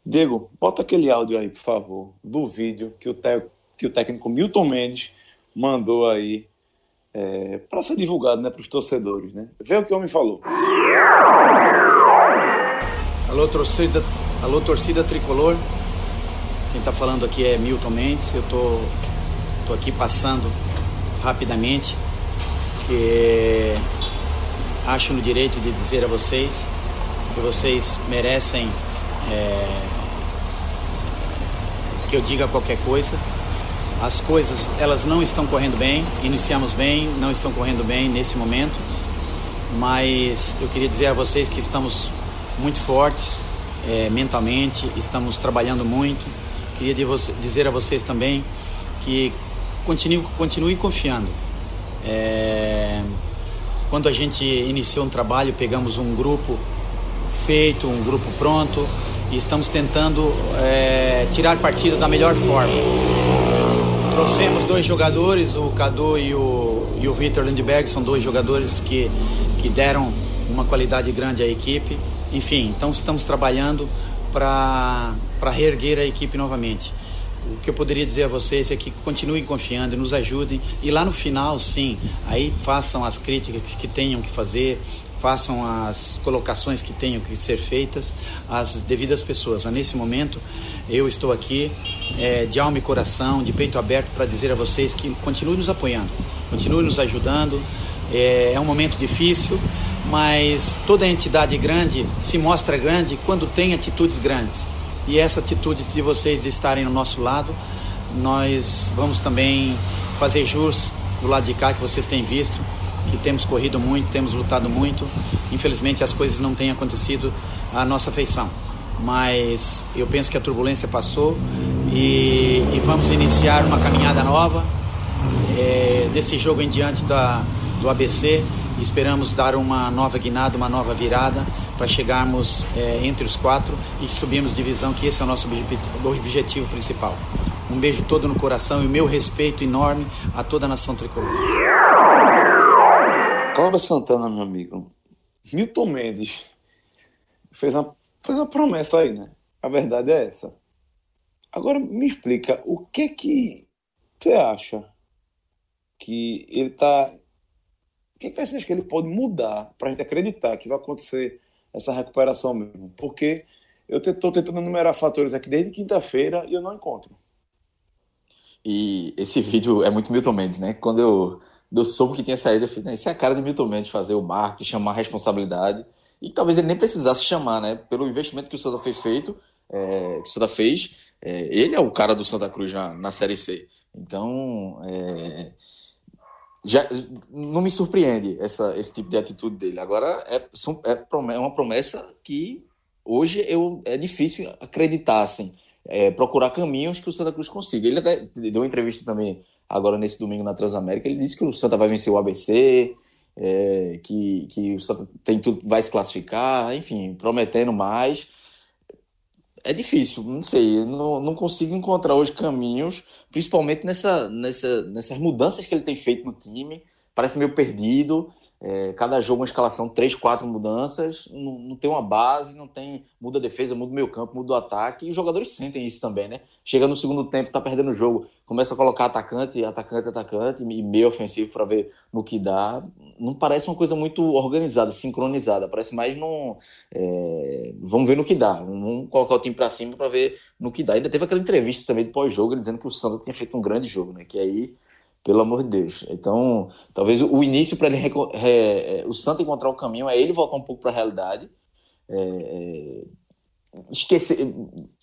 Diego, bota aquele áudio aí, por favor, do vídeo que o, te, que o técnico Milton Mendes mandou aí é, para ser divulgado né, para os torcedores. Né? Vê o que o homem falou. Alô, torcida, alô, torcida tricolor. Quem está falando aqui é Milton Mendes. Eu tô, tô aqui passando rapidamente, que acho no direito de dizer a vocês que vocês merecem é, que eu diga qualquer coisa as coisas elas não estão correndo bem, iniciamos bem, não estão correndo bem nesse momento, mas eu queria dizer a vocês que estamos muito fortes é, mentalmente, estamos trabalhando muito. Queria dizer a vocês também que continue, continue confiando. É, quando a gente iniciou um trabalho, pegamos um grupo feito, um grupo pronto e estamos tentando é, tirar partido da melhor forma. Trouxemos dois jogadores, o Cadu e o, e o Victor Lindbergh, são dois jogadores que, que deram uma qualidade grande à equipe. Enfim, então estamos trabalhando para reerguer a equipe novamente. O que eu poderia dizer a vocês é que continuem confiando, nos ajudem e lá no final, sim, aí façam as críticas que tenham que fazer, façam as colocações que tenham que ser feitas às devidas pessoas. Mas nesse momento eu estou aqui é, de alma e coração, de peito aberto para dizer a vocês que continue nos apoiando, continue nos ajudando. É, é um momento difícil, mas toda entidade grande se mostra grande quando tem atitudes grandes. E essa atitude de vocês estarem no nosso lado, nós vamos também fazer jus do lado de cá que vocês têm visto que temos corrido muito, temos lutado muito. Infelizmente as coisas não têm acontecido à nossa feição. Mas eu penso que a turbulência passou e, e vamos iniciar uma caminhada nova é, desse jogo em diante da, do ABC. Esperamos dar uma nova guinada, uma nova virada para chegarmos é, entre os quatro e subirmos divisão, que esse é o nosso objetivo principal. Um beijo todo no coração e o meu respeito enorme a toda a nação tricolor. Cláudio Santana, meu amigo. Milton Mendes fez uma, fez uma promessa aí, né? A verdade é essa. Agora me explica, o que que você acha que ele tá. O que, que você acha que ele pode mudar para a gente acreditar que vai acontecer essa recuperação mesmo? Porque eu estou tentando enumerar fatores aqui desde quinta-feira e eu não encontro. E esse vídeo é muito Milton Mendes, né? Quando eu, eu soube que tinha saído, eu falei, isso é a cara de Milton Mendes fazer o marketing, chamar a responsabilidade. E talvez ele nem precisasse chamar, né? Pelo investimento que o Santa fez feito, é, que o Santa fez, é, ele é o cara do Santa Cruz na, na Série C. Então, é, já não me surpreende essa, esse tipo de atitude dele. Agora, é, é, é uma promessa que hoje eu, é difícil acreditar, assim é, procurar caminhos que o Santa Cruz consiga. Ele até deu uma entrevista também agora nesse domingo na Transamérica. Ele disse que o Santa vai vencer o ABC, é, que, que o Santa tem tudo, vai se classificar, enfim, prometendo mais. É difícil, não sei, não, não consigo encontrar hoje caminhos, principalmente nessa, nessa, nessas mudanças que ele tem feito no time. Parece meio perdido. É, cada jogo uma escalação, três, quatro mudanças, não, não, tem uma base, não tem. Muda a defesa, muda o meio campo, muda o ataque, e os jogadores sentem isso também, né? Chega no segundo tempo, tá perdendo o jogo, começa a colocar atacante, atacante, atacante, e meio ofensivo para ver no que dá. Não parece uma coisa muito organizada, sincronizada, parece mais num. É, vamos ver no que dá, vamos colocar o time para cima para ver no que dá. Ainda teve aquela entrevista também do pós-jogo, dizendo que o Santos tinha feito um grande jogo, né? Que aí pelo amor de Deus. Então, talvez o início para ele é, o Santo encontrar o caminho é ele voltar um pouco para a realidade, é, é, esquecer,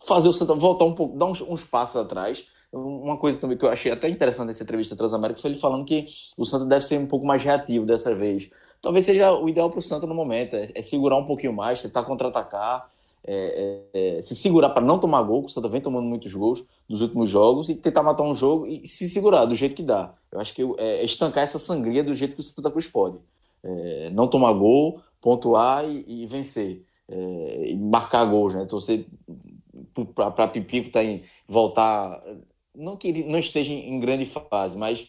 fazer o Santo voltar um pouco, dar uns, uns, passos atrás. Uma coisa também que eu achei até interessante nessa entrevista Transamérica foi ele falando que o Santo deve ser um pouco mais reativo dessa vez. Talvez seja o ideal para o Santo no momento, é, é segurar um pouquinho mais, tentar contra-atacar é, é, é, se segurar para não tomar gol, que o Santa vem tomando muitos gols nos últimos jogos, e tentar matar um jogo e se segurar do jeito que dá. Eu acho que é, é estancar essa sangria do jeito que o Santa Cruz pode. É, não tomar gol, pontuar e, e vencer. e marcar gols, né? Torcer para Pipico tá em, voltar. Não que ele não esteja em grande fase, mas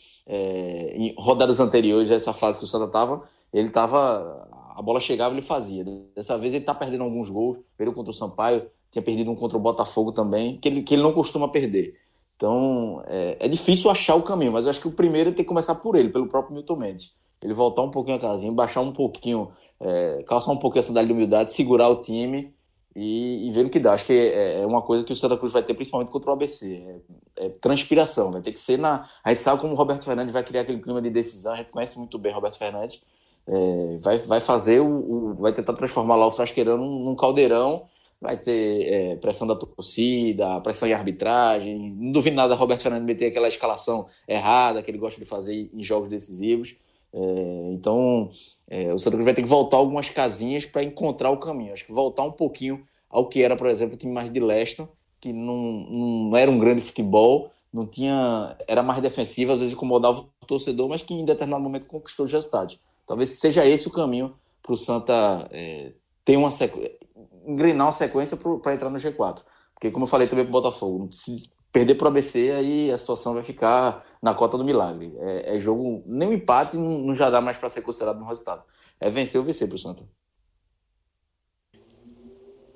em rodadas anteriores, essa fase que o Santa estava, ele estava a bola chegava ele fazia. Dessa vez ele está perdendo alguns gols, perdeu contra o Sampaio, tinha perdido um contra o Botafogo também, que ele, que ele não costuma perder. Então é, é difícil achar o caminho, mas eu acho que o primeiro tem que começar por ele, pelo próprio Milton Mendes. Ele voltar um pouquinho a casinha, baixar um pouquinho, é, calçar um pouquinho a sandália de humildade, segurar o time e, e ver o que dá. Acho que é, é, uma coisa que o Santa Cruz vai ter, principalmente contra o ABC. É, é, transpiração, vai ter que ser na. A gente sabe como o Roberto Fernandes vai criar aquele clima de decisão, a gente conhece muito bem o Roberto Fernandes é, vai, vai fazer o, o, vai tentar transformar lá o Frasqueirão num, num caldeirão, vai ter é, pressão da torcida, pressão em arbitragem. Não duvido nada Roberto Fernandes meter aquela escalação errada que ele gosta de fazer em jogos decisivos. É, então, é, o Santa Cruz vai ter que voltar algumas casinhas para encontrar o caminho. Acho que voltar um pouquinho ao que era, por exemplo, o time mais de Leston, que não, não era um grande futebol, não tinha, era mais defensivo, às vezes incomodava o torcedor, mas que em determinado momento conquistou os resultados. Talvez seja esse o caminho para o Santa é, ter uma sequência, engrenar uma sequência para entrar no G4. Porque, como eu falei também para o Botafogo, se perder para o ABC, aí a situação vai ficar na cota do milagre. É, é jogo, nem um empate não, não já dá mais para ser considerado no resultado. É vencer ou vencer para o Santa.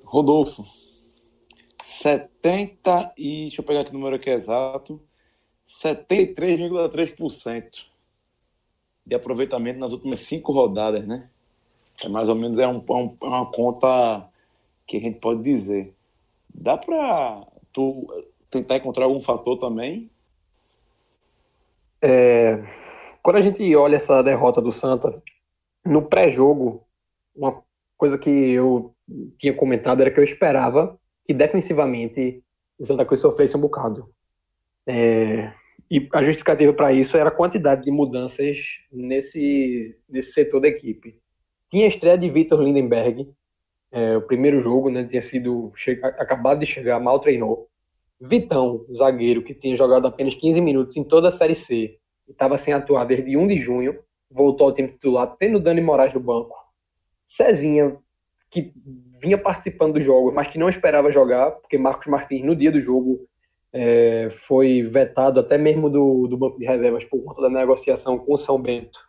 Rodolfo, 70 e. Deixa eu pegar aqui o número aqui exato. 73,3% de aproveitamento nas últimas cinco rodadas, né? É mais ou menos é, um, é é uma conta que a gente pode dizer. Dá para tu tentar encontrar algum fator também? É, quando a gente olha essa derrota do Santa, no pré-jogo, uma coisa que eu tinha comentado era que eu esperava que defensivamente o Santa Cruz sofresse um bocado. É, e a justificativa para isso era a quantidade de mudanças nesse, nesse setor da equipe. Tinha a estreia de Vitor Lindenberg, é, o primeiro jogo, né, tinha sido acabado de chegar, mal treinou. Vitão, zagueiro, que tinha jogado apenas 15 minutos em toda a Série C e estava sem atuar desde 1 de junho, voltou ao time titular, tendo Dani Moraes no banco. Cezinha, que vinha participando dos jogos, mas que não esperava jogar, porque Marcos Martins, no dia do jogo, é, foi vetado até mesmo do, do banco de reservas por conta da negociação com o São Bento.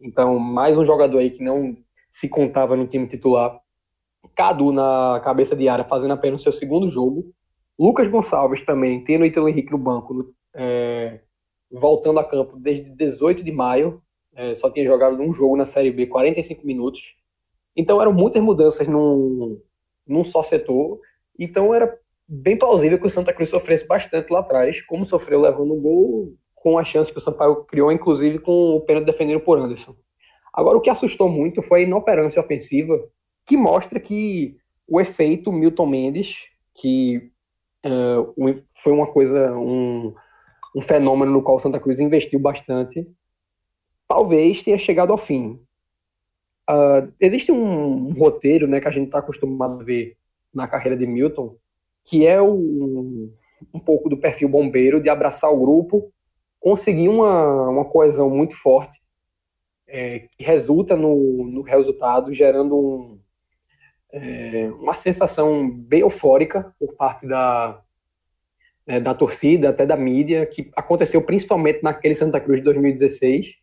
Então, mais um jogador aí que não se contava no time titular. Cadu na cabeça de área, fazendo apenas o seu segundo jogo. Lucas Gonçalves também, tendo o Ítalo Henrique no banco, é, voltando a campo desde 18 de maio, é, só tinha jogado um jogo na Série B, 45 minutos. Então eram muitas mudanças num, num só setor. Então era bem plausível que o Santa Cruz sofresse bastante lá atrás, como sofreu levando o gol, com a chance que o Sampaio criou, inclusive com o pênalti defendido por Anderson. Agora, o que assustou muito foi a inoperância ofensiva, que mostra que o efeito Milton Mendes, que uh, foi uma coisa, um, um fenômeno no qual o Santa Cruz investiu bastante, talvez tenha chegado ao fim. Uh, existe um, um, roteiro né, que a gente está acostumado a ver na carreira de Milton, que é um, um pouco do perfil bombeiro, de abraçar o grupo, conseguir uma, uma coesão muito forte, é, que resulta no, no resultado, gerando um, é, uma sensação bem eufórica por parte da, é, da torcida, até da mídia, que aconteceu principalmente naquele Santa Cruz de 2016,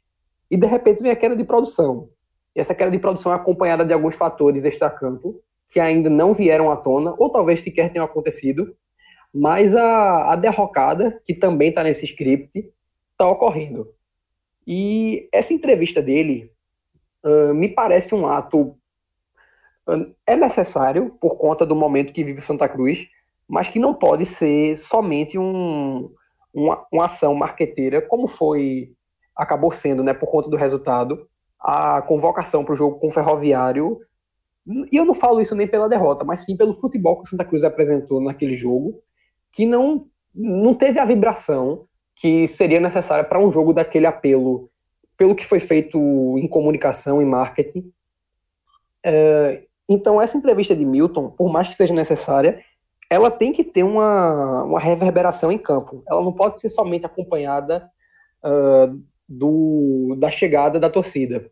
e de repente vem a queda de produção. E essa queda de produção é acompanhada de alguns fatores extracampo que ainda não vieram à tona, ou talvez sequer tenham acontecido, mas a, a derrocada, que também está nesse script, está ocorrendo. E essa entrevista dele uh, me parece um ato. Uh, é necessário por conta do momento que vive Santa Cruz, mas que não pode ser somente um, uma, uma ação marqueteira, como foi acabou sendo, né, por conta do resultado, a convocação para o jogo com o Ferroviário. E eu não falo isso nem pela derrota, mas sim pelo futebol que o Santa Cruz apresentou naquele jogo, que não, não teve a vibração que seria necessária para um jogo daquele apelo, pelo que foi feito em comunicação e marketing. É, então, essa entrevista de Milton, por mais que seja necessária, ela tem que ter uma, uma reverberação em campo. Ela não pode ser somente acompanhada uh, do, da chegada da torcida.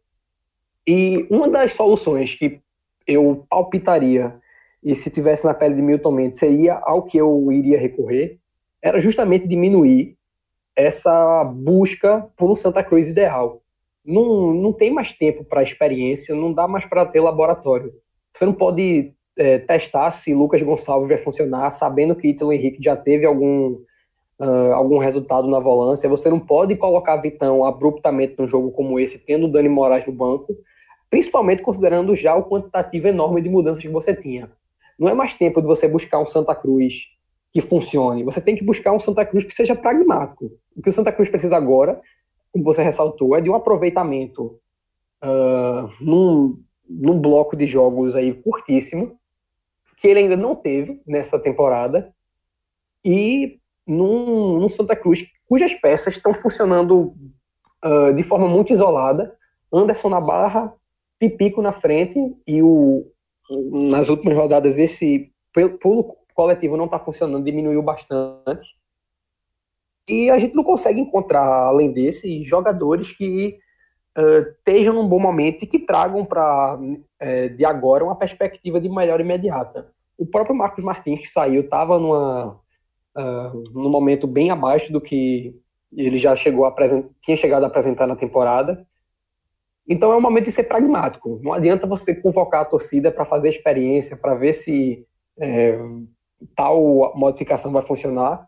E uma das soluções que eu palpitaria, e se tivesse na pele de Milton Mendes, seria ao que eu iria recorrer, era justamente diminuir essa busca por um Santa Cruz ideal. Não, não tem mais tempo para experiência, não dá mais para ter laboratório. Você não pode é, testar se Lucas Gonçalves vai funcionar, sabendo que Ítalo Henrique já teve algum uh, algum resultado na volância. Você não pode colocar Vitão abruptamente num jogo como esse, tendo Dani Moraes no banco, principalmente considerando já o quantitativo enorme de mudanças que você tinha. Não é mais tempo de você buscar um Santa Cruz que funcione. Você tem que buscar um Santa Cruz que seja pragmático. O que o Santa Cruz precisa agora, como você ressaltou, é de um aproveitamento uh, num, num bloco de jogos aí curtíssimo, que ele ainda não teve nessa temporada, e num, num Santa Cruz cujas peças estão funcionando uh, de forma muito isolada. Anderson na barra, Pipico na frente e o nas últimas rodadas esse pulo coletivo não está funcionando, diminuiu bastante. E a gente não consegue encontrar, além desse, jogadores que uh, estejam num bom momento e que tragam para uh, de agora uma perspectiva de melhor imediata. O próprio Marcos Martins, que saiu, estava numa uh, num momento bem abaixo do que ele já chegou a tinha chegado a apresentar na temporada. Então é um momento de ser pragmático. Não adianta você convocar a torcida para fazer experiência, para ver se é, tal modificação vai funcionar.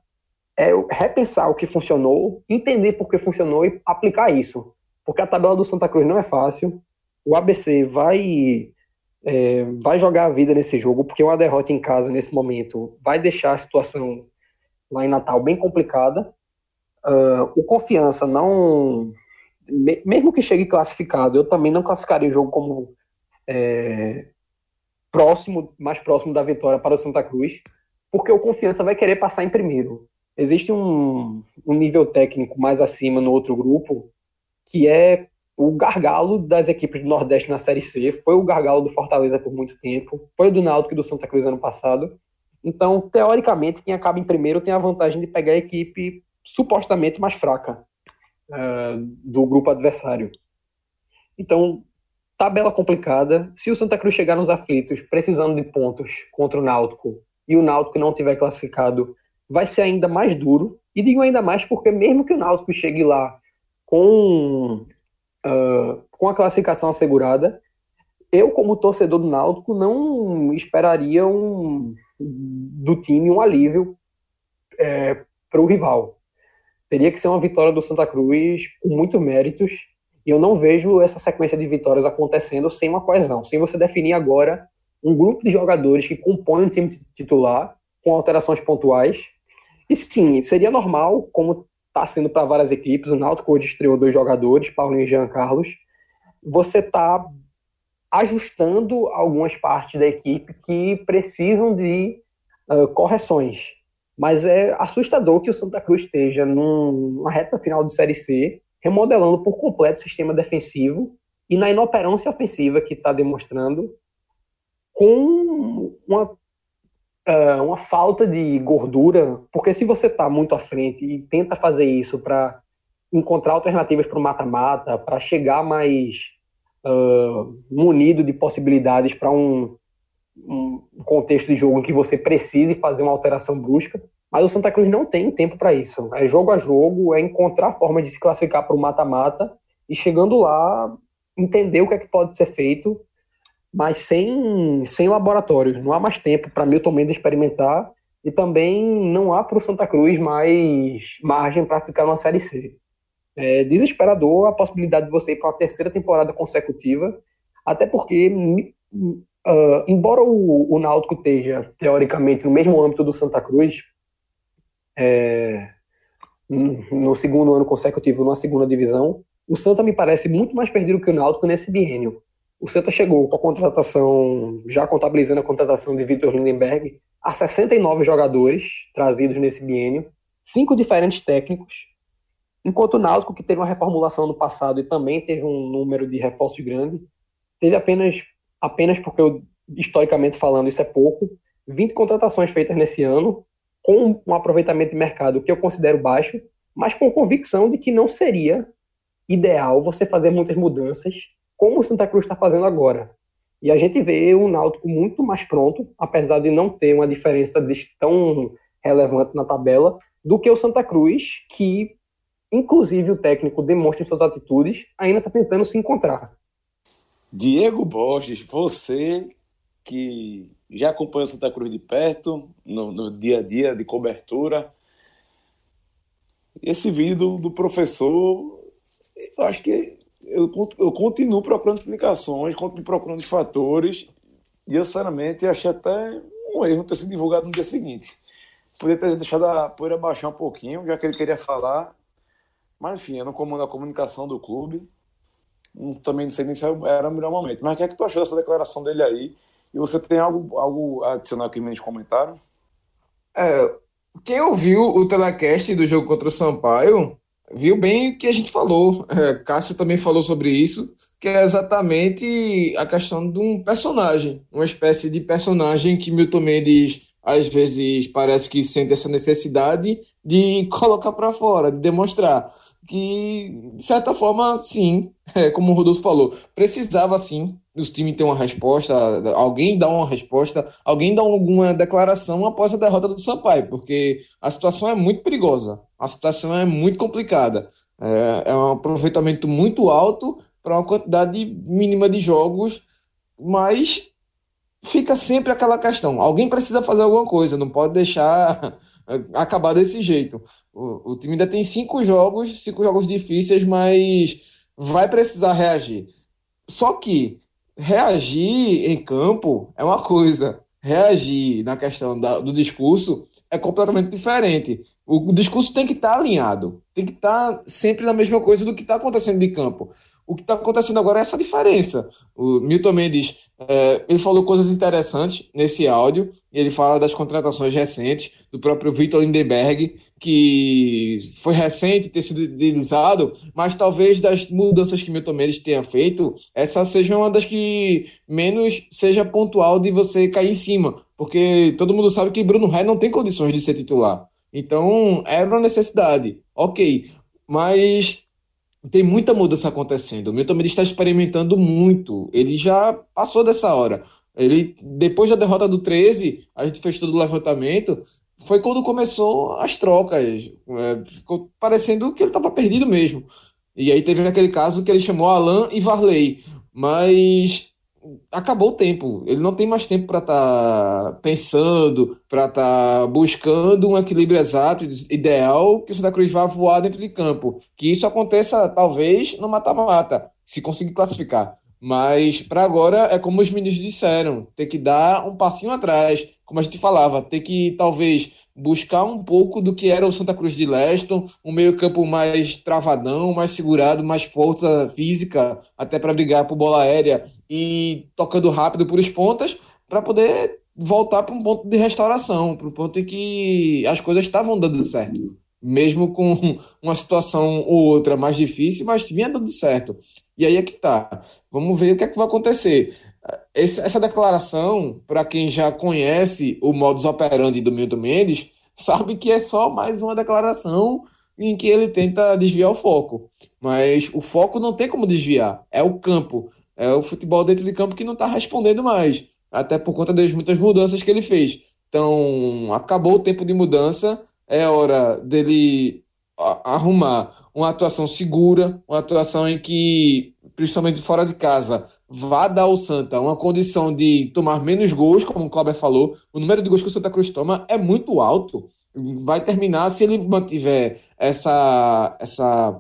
É repensar o que funcionou, entender por que funcionou e aplicar isso. Porque a tabela do Santa Cruz não é fácil. O ABC vai é, vai jogar a vida nesse jogo, porque uma derrota em casa nesse momento vai deixar a situação lá em Natal bem complicada. Uh, o Confiança não. Mesmo que chegue classificado, eu também não classificaria o jogo como é, próximo, mais próximo da vitória para o Santa Cruz, porque o Confiança vai querer passar em primeiro. Existe um, um nível técnico mais acima no outro grupo, que é o gargalo das equipes do Nordeste na Série C, foi o gargalo do Fortaleza por muito tempo, foi o do Náutico e do Santa Cruz ano passado, então, teoricamente, quem acaba em primeiro tem a vantagem de pegar a equipe supostamente mais fraca uh, do grupo adversário. Então, tabela complicada. Se o Santa Cruz chegar nos aflitos precisando de pontos contra o Náutico e o Náutico não tiver classificado, vai ser ainda mais duro. E digo ainda mais porque, mesmo que o Náutico chegue lá com, uh, com a classificação assegurada, eu, como torcedor do Náutico, não esperaria um do time um alívio é, para o rival. Teria que ser uma vitória do Santa Cruz com muitos méritos. E eu não vejo essa sequência de vitórias acontecendo sem uma coesão, sem você definir agora um grupo de jogadores que compõem um time titular com alterações pontuais. E sim, seria normal, como está sendo para várias equipes, o Náutico hoje estreou dois jogadores, Paulinho e Jean Carlos, você está ajustando algumas partes da equipe que precisam de uh, correções. Mas é assustador que o Santa Cruz esteja numa reta final de Série C, remodelando por completo o sistema defensivo e na inoperância ofensiva que está demonstrando, com uma, uh, uma falta de gordura, porque se você está muito à frente e tenta fazer isso para encontrar alternativas para o mata-mata, para chegar mais uh, munido de possibilidades para um, um contexto de jogo em que você precise fazer uma alteração brusca. Mas o Santa Cruz não tem tempo para isso. É jogo a jogo, é encontrar forma de se classificar para o mata-mata e chegando lá entender o que é que pode ser feito, mas sem, sem laboratórios. Não há mais tempo para Milton Mendes experimentar e também não há para o Santa Cruz mais margem para ficar na Série C. É desesperador a possibilidade de você ir para uma terceira temporada consecutiva, até porque Uh, embora o, o Náutico esteja, teoricamente, no mesmo âmbito do Santa Cruz, é, no segundo ano consecutivo na segunda divisão, o Santa me parece muito mais perdido que o Náutico nesse biênio. O Santa chegou com a contratação, já contabilizando a contratação de Vitor Lindenberg, a 69 jogadores trazidos nesse biênio, cinco diferentes técnicos, enquanto o Náutico, que teve uma reformulação no passado e também teve um número de reforços grande, teve apenas apenas porque eu, historicamente falando, isso é pouco. 20 contratações feitas nesse ano, com um aproveitamento de mercado que eu considero baixo, mas com convicção de que não seria ideal você fazer muitas mudanças, como o Santa Cruz está fazendo agora. E a gente vê o Náutico muito mais pronto, apesar de não ter uma diferença tão relevante na tabela, do que o Santa Cruz, que, inclusive, o técnico demonstra em suas atitudes, ainda está tentando se encontrar. Diego Borges, você que já acompanha Santa Cruz de perto, no, no dia a dia de cobertura, esse vídeo do, professor, eu acho que eu, eu, continuo procurando explicações, continuo procurando fatores, e eu, sinceramente, achei até um erro ter sido divulgado no dia seguinte. Podia ter deixado a poeira baixar um pouquinho, já que ele queria falar, mas enfim, eu não comando a comunicação do clube, também não sei nem se era o melhor momento. Mas o que é que tu achou dessa declaração dele aí? E você tem algo, algo adicional aqui nos comentários? É, quem ouviu o telecast do jogo contra o Sampaio viu bem o que a gente falou. É, Cássio também falou sobre isso, que é exatamente a questão de um personagem, uma espécie de personagem que Milton Mendes às vezes parece que sente essa necessidade de colocar para fora, de demonstrar que, de certa forma, sim, é, como o Rodolfo falou, precisava sim os times ter uma resposta, alguém dar uma resposta, alguém dar alguma declaração após a derrota do Sampaio, porque a situação é muito perigosa, a situação é muito complicada. É, é um aproveitamento muito alto para uma quantidade mínima de jogos, mas fica sempre aquela questão: alguém precisa fazer alguma coisa, não pode deixar acabar desse jeito. O, o time ainda tem cinco jogos, cinco jogos difíceis, mas vai precisar reagir. Só que reagir em campo é uma coisa, reagir na questão da, do discurso é completamente diferente. O, discurso tem que estar tá alinhado, tem que estar tá sempre na mesma coisa do que está acontecendo de campo. O que está acontecendo agora é essa diferença. O Milton Mendes, é, ele falou coisas interessantes nesse áudio, ele fala das contratações recentes, do próprio Vitor Lindenberg, que foi recente ter sido utilizado, mas talvez das mudanças que Milton Mendes tenha feito, essa seja uma das que menos seja pontual de você cair em cima, porque todo mundo sabe que Bruno Ré não tem condições de ser titular. Então, era uma necessidade, ok. Mas tem muita mudança acontecendo. O Milton Mendes está experimentando muito. Ele já passou dessa hora. Ele, depois da derrota do 13, a gente fez todo o levantamento. Foi quando começou as trocas. É, ficou parecendo que ele estava perdido mesmo. E aí teve aquele caso que ele chamou Alan e Varley. Mas acabou o tempo. Ele não tem mais tempo para estar tá pensando, para estar tá buscando um equilíbrio exato, ideal, que o Santa Cruz vá voar dentro de campo. Que isso aconteça, talvez, no mata-mata, se conseguir classificar. Mas para agora é como os meninos disseram, ter que dar um passinho atrás, como a gente falava, ter que talvez buscar um pouco do que era o Santa Cruz de Leston, um meio-campo mais travadão, mais segurado, mais força física, até para brigar por bola aérea e tocando rápido por as pontas, para poder voltar para um ponto de restauração, para um ponto em que as coisas estavam dando certo. Mesmo com uma situação ou outra mais difícil, mas vinha dando certo. E aí é que tá. Vamos ver o que é que vai acontecer. Essa declaração, para quem já conhece o modus operandi do Milton Mendes, sabe que é só mais uma declaração em que ele tenta desviar o foco. Mas o foco não tem como desviar, é o campo. É o futebol dentro de campo que não está respondendo mais, até por conta das muitas mudanças que ele fez. Então, acabou o tempo de mudança, é hora dele arrumar uma atuação segura, uma atuação em que, principalmente fora de casa, vá dar ao Santa uma condição de tomar menos gols, como o Kleber falou. O número de gols que o Santa Cruz toma é muito alto. Vai terminar, se ele mantiver essa, essa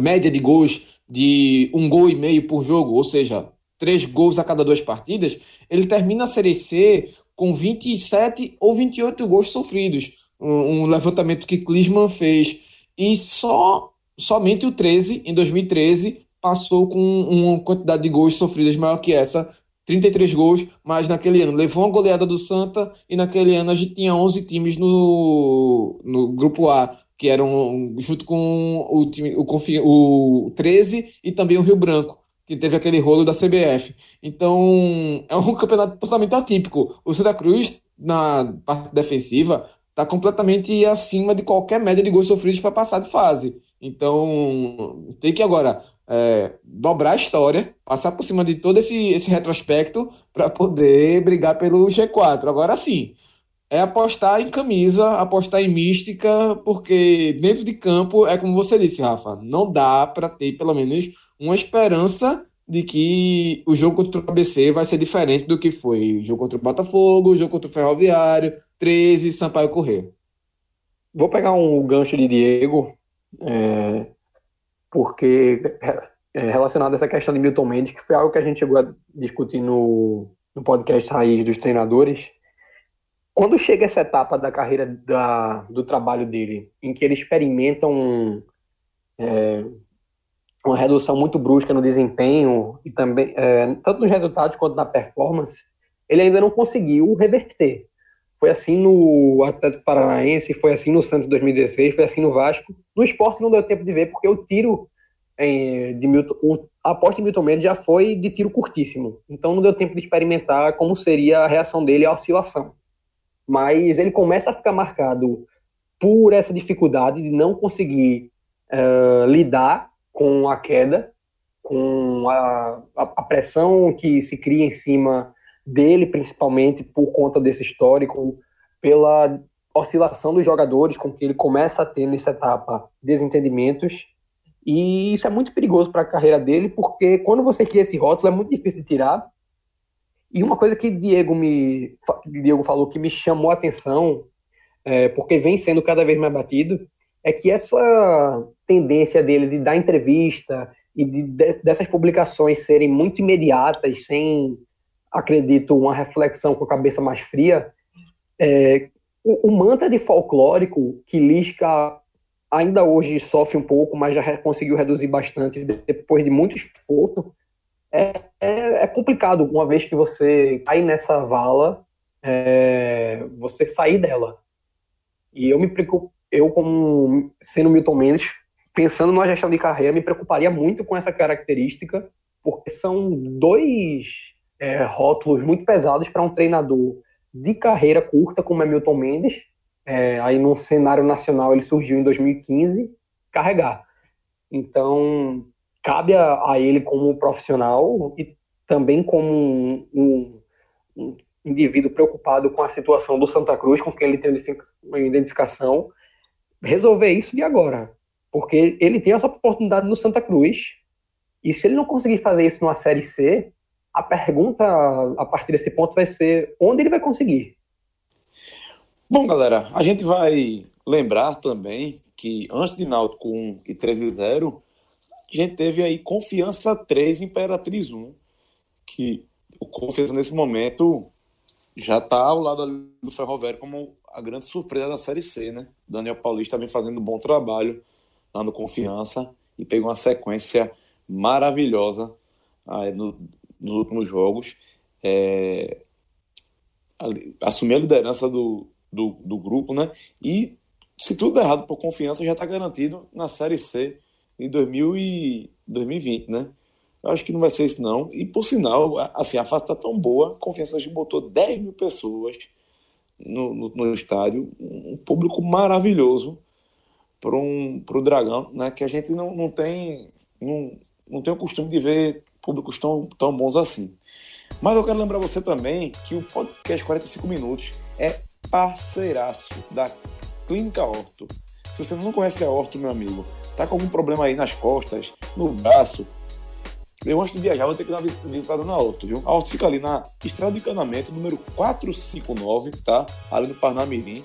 média de gols de um gol e meio por jogo, ou seja, três gols a cada duas partidas, ele termina a Série C com 27 ou 28 gols sofridos. Um, um levantamento que Klisman fez e só somente o 13, em 2013, passou com uma quantidade de gols sofridas maior que essa, 33 gols, mas naquele ano levou uma goleada do Santa e naquele ano a gente tinha 11 times no, no grupo A, que eram junto com o time o, o 13 e também o Rio Branco, que teve aquele rolo da CBF. Então, é um campeonato totalmente atípico. O Santa Cruz na parte defensiva está completamente acima de qualquer média de gols sofridos para passar de fase. Então, tem que agora é, dobrar a história, passar por cima de todo esse, esse retrospecto para poder brigar pelo G4. Agora sim, é apostar em camisa, apostar em mística, porque dentro de campo é como você disse, Rafa, não dá para ter pelo menos uma esperança de que o jogo contra o ABC vai ser diferente do que foi o jogo contra o Botafogo, o jogo contra o Ferroviário, 13 Sampaio Correr. Vou pegar um gancho de Diego, é, porque é, relacionado a essa questão de Milton Mendes, que foi algo que a gente chegou a discutir no, no podcast Raiz dos Treinadores. Quando chega essa etapa da carreira da, do trabalho dele, em que ele experimenta um, é, uma redução muito brusca no desempenho e também é, tanto nos resultados quanto na performance, ele ainda não conseguiu reverter. Foi assim no Atlético Paranaense, foi assim no Santos 2016, foi assim no Vasco. No esporte não deu tempo de ver, porque o tiro em, de Milton, o, a aposta de Milton Mendes já foi de tiro curtíssimo. Então não deu tempo de experimentar como seria a reação dele à oscilação. Mas ele começa a ficar marcado por essa dificuldade de não conseguir uh, lidar com a queda, com a, a, a, pressão que se cria em cima dele, principalmente por conta desse histórico, pela oscilação dos jogadores, com que ele começa a ter nessa etapa desentendimentos. E isso é muito perigoso para a carreira dele, porque quando você cria esse rótulo é muito difícil de tirar. E uma coisa que Diego me Diego falou que me chamou a atenção, é, porque vem sendo cada vez mais batido, é que essa tendência dele de dar entrevista e de, dessas publicações serem muito imediatas, sem, acredito, uma reflexão com a cabeça mais fria, é, o, o de folclórico que Lisca ainda hoje sofre um pouco, mas já conseguiu reduzir bastante depois de muito esforço, é, é, é complicado uma vez que você cai nessa vala, é, você sair dela. E eu me preocupo, eu, como sendo Milton Mendes, pensando numa gestão de carreira, me preocuparia muito com essa característica, porque são dois é, rótulos muito pesados para um treinador de carreira curta, como é Milton Mendes. É, aí, no cenário nacional, ele surgiu em 2015, carregar. Então, cabe a, a ele, como profissional e também como um, um, um indivíduo preocupado com a situação do Santa Cruz, com quem ele tem uma identificação, resolver isso de agora. Porque ele tem essa oportunidade no Santa Cruz. E se ele não conseguir fazer isso numa Série C, a pergunta a partir desse ponto vai ser onde ele vai conseguir. Bom, galera, a gente vai lembrar também que antes de Náutico 1 e 13 0, a gente teve aí Confiança 3 Imperatriz 1, que o Confiança nesse momento já está ao lado do Ferroviário como a grande surpresa da Série C, né? Daniel Paulista vem fazendo um bom trabalho lá no Confiança e pegou uma sequência maravilhosa aí no, nos últimos jogos. É, assumir a liderança do, do, do, grupo, né? E se tudo der errado por confiança, já está garantido na Série C em 2000 e 2020, né? Eu acho que não vai ser isso, não. E por sinal, assim, a fase está tão boa, a confiança já botou 10 mil pessoas no, no, no estádio, um público maravilhoso para um, o Dragão, né? Que a gente não, não tem. Não, não tem o costume de ver públicos tão, tão bons assim. Mas eu quero lembrar você também que o podcast 45 Minutos é parceiraço da Clínica Orto. Se você não conhece a Orto, meu amigo, tá com algum problema aí nas costas, no braço, eu antes de viajar vou ter que dar uma visitada na Orto, viu? A Orto fica ali na Estrada de Encanamento, número 459, tá? Ali no Parnamirim.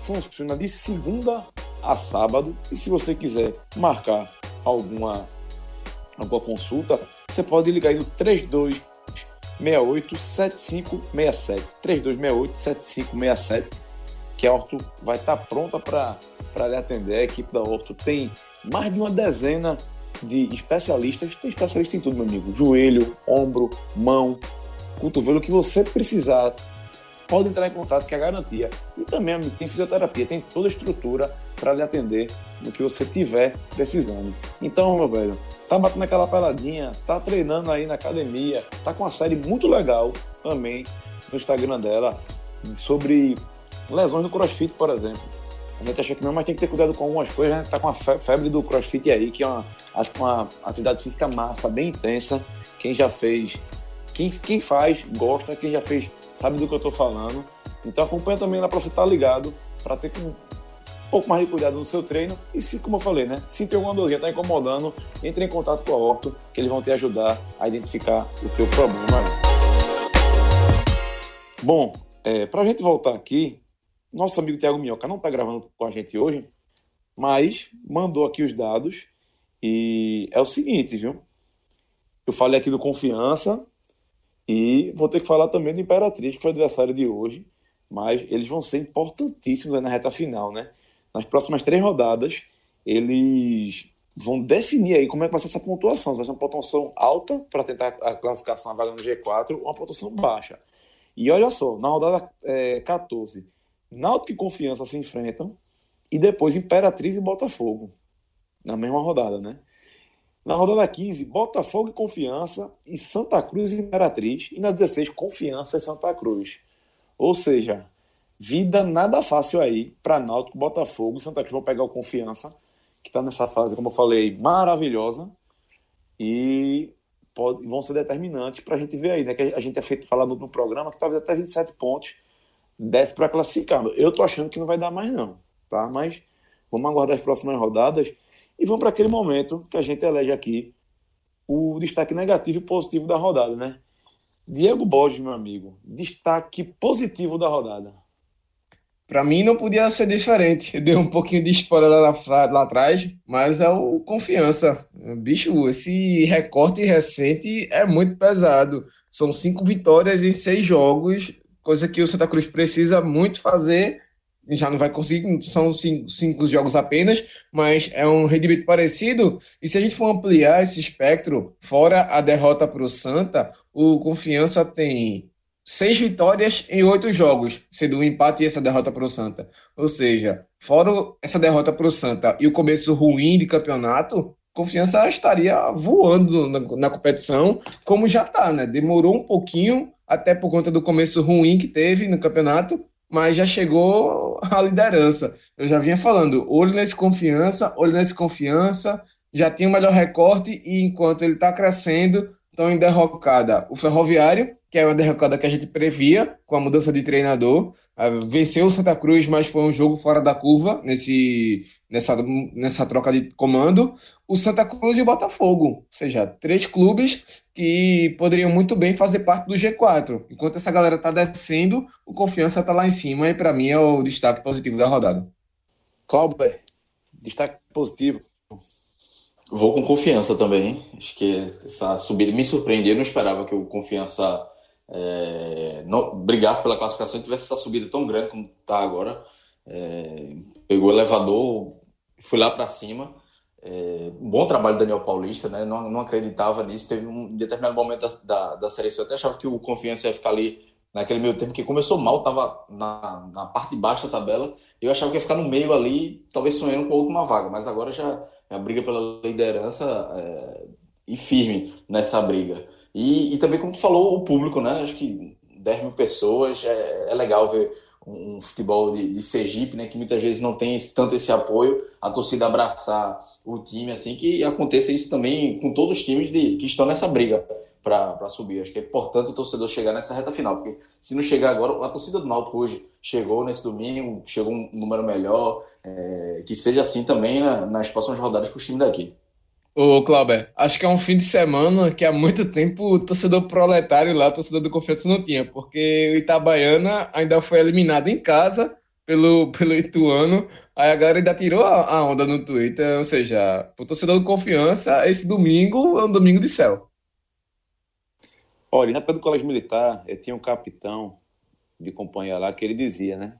Funciona de segunda a sábado. E se você quiser marcar alguma, alguma consulta, você pode ligar aí no 3268 7567. 3268 7567 que a Orto vai estar tá pronta para lhe atender. A equipe da Orto tem mais de uma dezena de especialistas. Tem especialista em tudo, meu amigo: joelho, ombro, mão, cotovelo, o que você precisar. Pode entrar em contato que é a garantia. E também tem fisioterapia, tem toda a estrutura para lhe atender no que você tiver precisando. Então, meu velho, tá batendo aquela peladinha, tá treinando aí na academia, tá com uma série muito legal também no Instagram dela sobre lesões no crossfit, por exemplo. A gente acha que não, mas tem que ter cuidado com algumas coisas, né? Tá com a febre do crossfit aí, que é uma, uma atividade física massa, bem intensa. Quem já fez, quem, quem faz, gosta, quem já fez, sabe do que eu tô falando. Então acompanha também lá para você estar tá ligado, para ter um pouco mais de cuidado no seu treino. E se, como eu falei, né? Se tem alguma dorzinha tá incomodando, entre em contato com a Orto, que eles vão te ajudar a identificar o teu problema. Bom, é, para a gente voltar aqui, nosso amigo Tiago Minhoca não está gravando com a gente hoje, mas mandou aqui os dados e é o seguinte, viu? Eu falei aqui do Confiança e vou ter que falar também do Imperatriz, que foi adversário de hoje, mas eles vão ser importantíssimos na reta final, né? Nas próximas três rodadas, eles vão definir aí como é que vai ser essa pontuação. Se vai ser uma pontuação alta para tentar a classificação a vaga no G4 ou uma pontuação baixa. E olha só, na rodada é, 14, Náutico e Confiança se enfrentam e depois Imperatriz e Botafogo na mesma rodada, né? Na rodada 15, Botafogo e Confiança e Santa Cruz e Imperatriz e na 16, Confiança e Santa Cruz. Ou seja, vida nada fácil aí para Náutico, Botafogo e Santa Cruz vão pegar o Confiança, que está nessa fase, como eu falei, maravilhosa e pode, vão ser determinantes para a gente ver aí, né? Que a gente é feito falar no, no programa que talvez até 27 pontos desce para classificar. Eu tô achando que não vai dar mais não, tá? Mas vamos aguardar as próximas rodadas e vamos para aquele momento que a gente elege aqui o destaque negativo e positivo da rodada, né? Diego Borges, meu amigo, destaque positivo da rodada. Para mim não podia ser diferente. Eu dei um pouquinho de spoiler lá, lá atrás, mas é o confiança. Bicho, esse recorte recente é muito pesado. São cinco vitórias em seis jogos coisa que o Santa Cruz precisa muito fazer. Já não vai conseguir, são cinco, cinco jogos apenas, mas é um rendimento parecido. E se a gente for ampliar esse espectro, fora a derrota para o Santa, o Confiança tem seis vitórias em oito jogos, sendo um empate e essa derrota para o Santa. Ou seja, fora essa derrota para o Santa e o começo ruim de campeonato, Confiança estaria voando na, na competição, como já está, né? Demorou um pouquinho até por conta do começo ruim que teve no campeonato, mas já chegou à liderança. Eu já vinha falando, olho nesse confiança, olho nesse confiança, já tinha o melhor recorte e enquanto ele está crescendo, Então, em derrocada, o Ferroviário, que é uma derrocada que a gente previa com a mudança de treinador. Ah, venceu o Santa Cruz, mas foi um jogo fora da curva nesse, nessa, nessa troca de comando. O Santa Cruz e o Botafogo, ou seja, três clubes que poderiam muito bem fazer parte do G4. Enquanto essa galera está descendo, o Confiança está lá em cima e para mim é o destaque positivo da rodada. Cláudio, destaque positivo Vou com confiança também. Acho que essa subida me surpreendeu. Eu não esperava que o confiança é, não, brigasse pela classificação e tivesse essa subida tão grande como está agora. É, pegou o elevador, fui lá para cima. É, bom trabalho do Daniel Paulista, né? Não, não acreditava nisso. Teve um determinado momento da, da, da série eu até achava que o Confiança ia ficar ali naquele meio tempo, que começou mal, estava na, na parte de baixo da tabela. Eu achava que ia ficar no meio ali, talvez sonhando com a última vaga, mas agora já a briga pela liderança é, e firme nessa briga. E, e, também, como tu falou, o público, né? Acho que 10 mil pessoas é, é legal ver um, um futebol de, de, Sergipe, né? Que muitas vezes não tem tanto esse apoio, a torcida abraçar o time, assim, que aconteça isso também com todos os times de, que estão nessa briga para subir. Acho que é importante o torcedor chegar nessa reta final, porque se não chegar agora, a torcida do Náutico hoje chegou nesse domingo, chegou um número melhor, é, que seja assim também na, nas próximas rodadas para o time daqui. Ô, Clauber, acho que é um fim de semana que há muito tempo o torcedor proletário lá, torcedor do Confiança não tinha, porque o Itabaiana ainda foi eliminado em casa pelo, pelo Ituano, aí a galera ainda tirou a, a onda no Twitter, ou seja, o torcedor do Confiança, esse domingo é um domingo de céu. Olha, na época do colégio militar, eu tinha um capitão de companhia lá que ele dizia, né?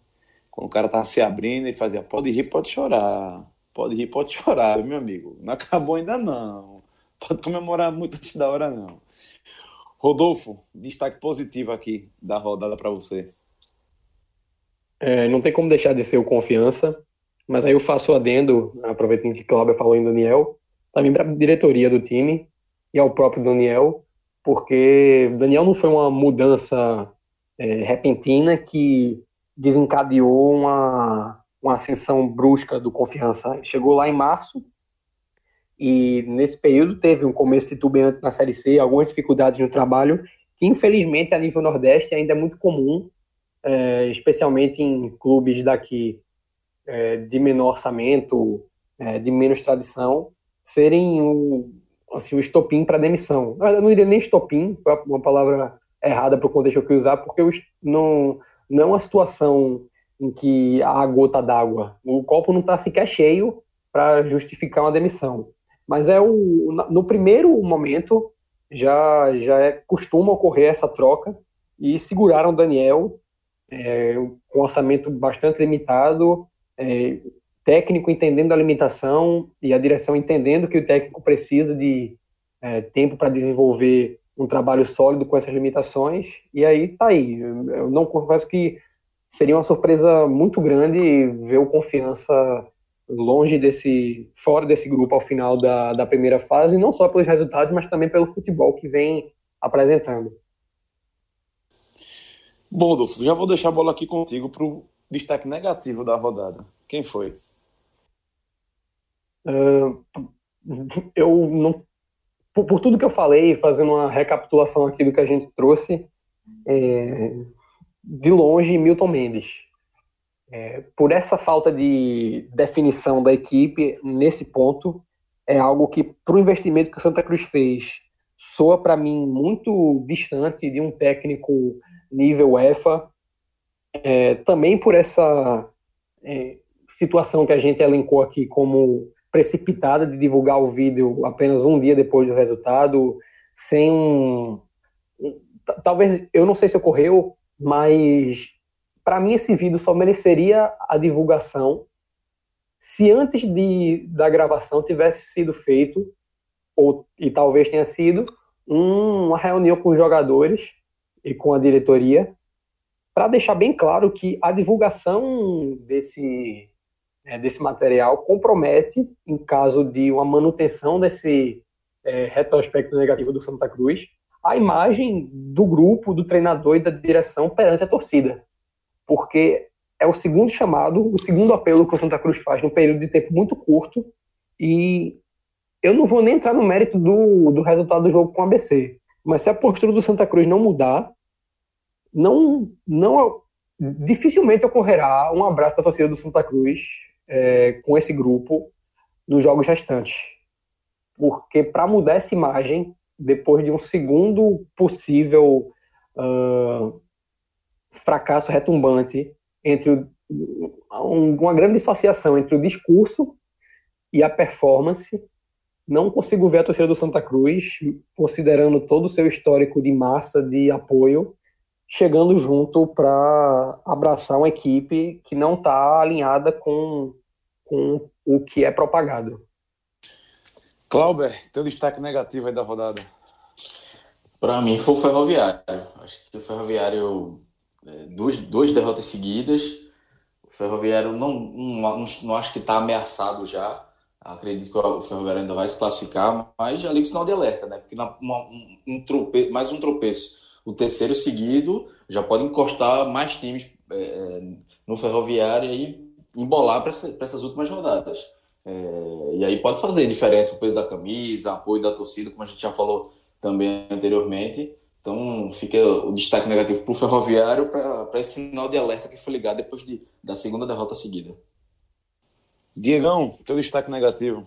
Quando o cara tava se abrindo, ele fazia, pode rir, pode chorar. Pode rir, pode chorar, meu amigo. Não acabou ainda não. Pode comemorar muito antes da hora, não. Rodolfo, destaque positivo aqui da rodada para você. É, não tem como deixar de ser o confiança, mas aí eu faço o adendo, aproveitando que Cláudio falou em Daniel, também para a diretoria do time e ao próprio Daniel, porque Daniel não foi uma mudança é, repentina que desencadeou uma, uma ascensão brusca do Confiança. Chegou lá em março e nesse período teve um começo titubeante na Série C, algumas dificuldades no trabalho, que infelizmente a nível Nordeste ainda é muito comum, é, especialmente em clubes daqui é, de menor orçamento, é, de menos tradição, serem um, assim, um estopim para demissão. Eu não diria nem estopim, uma palavra errada para o contexto que eu queria usar, porque não, não é uma situação em que há a gota d'água. O copo não está sequer cheio para justificar uma demissão. Mas é o, no primeiro momento já, já é costuma ocorrer essa troca e seguraram o Daniel é, com orçamento bastante limitado, é, técnico entendendo a limitação e a direção entendendo que o técnico precisa de é, tempo para desenvolver um trabalho sólido com essas limitações, e aí tá aí. Eu não confesso que seria uma surpresa muito grande ver o Confiança longe desse, fora desse grupo ao final da, da primeira fase, não só pelos resultados, mas também pelo futebol que vem apresentando. Bom, Adolfo, já vou deixar a bola aqui contigo para o destaque negativo da rodada. Quem foi? Uh, eu não. Por, por, tudo que eu falei, fazendo uma recapitulação aqui do que a gente trouxe, é, de longe, Milton Mendes. É, por essa falta de definição da equipe nesse ponto, é algo que, para o investimento que o Santa Cruz fez, soa para mim muito distante de um técnico nível EFA. É, também por essa é, situação que a gente elencou aqui como precipitada de divulgar o vídeo apenas um dia depois do resultado, sem um. Talvez, eu não sei se ocorreu, mas para mim esse vídeo só mereceria a divulgação se antes de, da gravação tivesse sido feito, ou, e talvez tenha sido, um, uma reunião com os jogadores e com a diretoria, para deixar bem claro que a divulgação desse, é, desse material compromete, em caso de uma manutenção desse é, retrospecto negativo do Santa Cruz, a imagem do grupo, do treinador e da direção perante a torcida. Porque é o segundo chamado, o segundo apelo que o Santa Cruz faz num período de tempo muito curto. E eu não vou nem entrar no mérito do, do resultado do jogo com o ABC. Mas se a postura do Santa Cruz não mudar, não, não dificilmente ocorrerá um abraço da torcida do Santa Cruz é, com esse grupo nos jogos restantes. Porque para mudar essa imagem, depois de um segundo possível uh, fracasso retumbante entre o, um, uma grande dissociação entre o discurso e a performance, não consigo ver a torcida do Santa Cruz, considerando todo o seu histórico de massa de apoio, chegando junto para abraçar uma equipe que não está alinhada com, com o que é propagado. Clauber, teu destaque negativo aí da rodada? Para mim foi o Ferroviário. Acho que o Ferroviário, é, duas, duas derrotas seguidas. O Ferroviário não, não, não, acho que está ameaçado já. Acredito que o Ferroviário ainda vai se classificar, mas já liga o sinal de alerta, né? Porque na, uma, um, um trope, mais um tropeço, o terceiro seguido, já pode encostar mais times é, é no Ferroviário e aí embolar para essa, essas últimas rodadas. É, e aí pode fazer diferença o peso da camisa, apoio da torcida, como a gente já falou também anteriormente. Então fica o destaque negativo para o Ferroviário para esse sinal de alerta que foi ligado depois de, da segunda derrota seguida. Diegão, teu destaque negativo.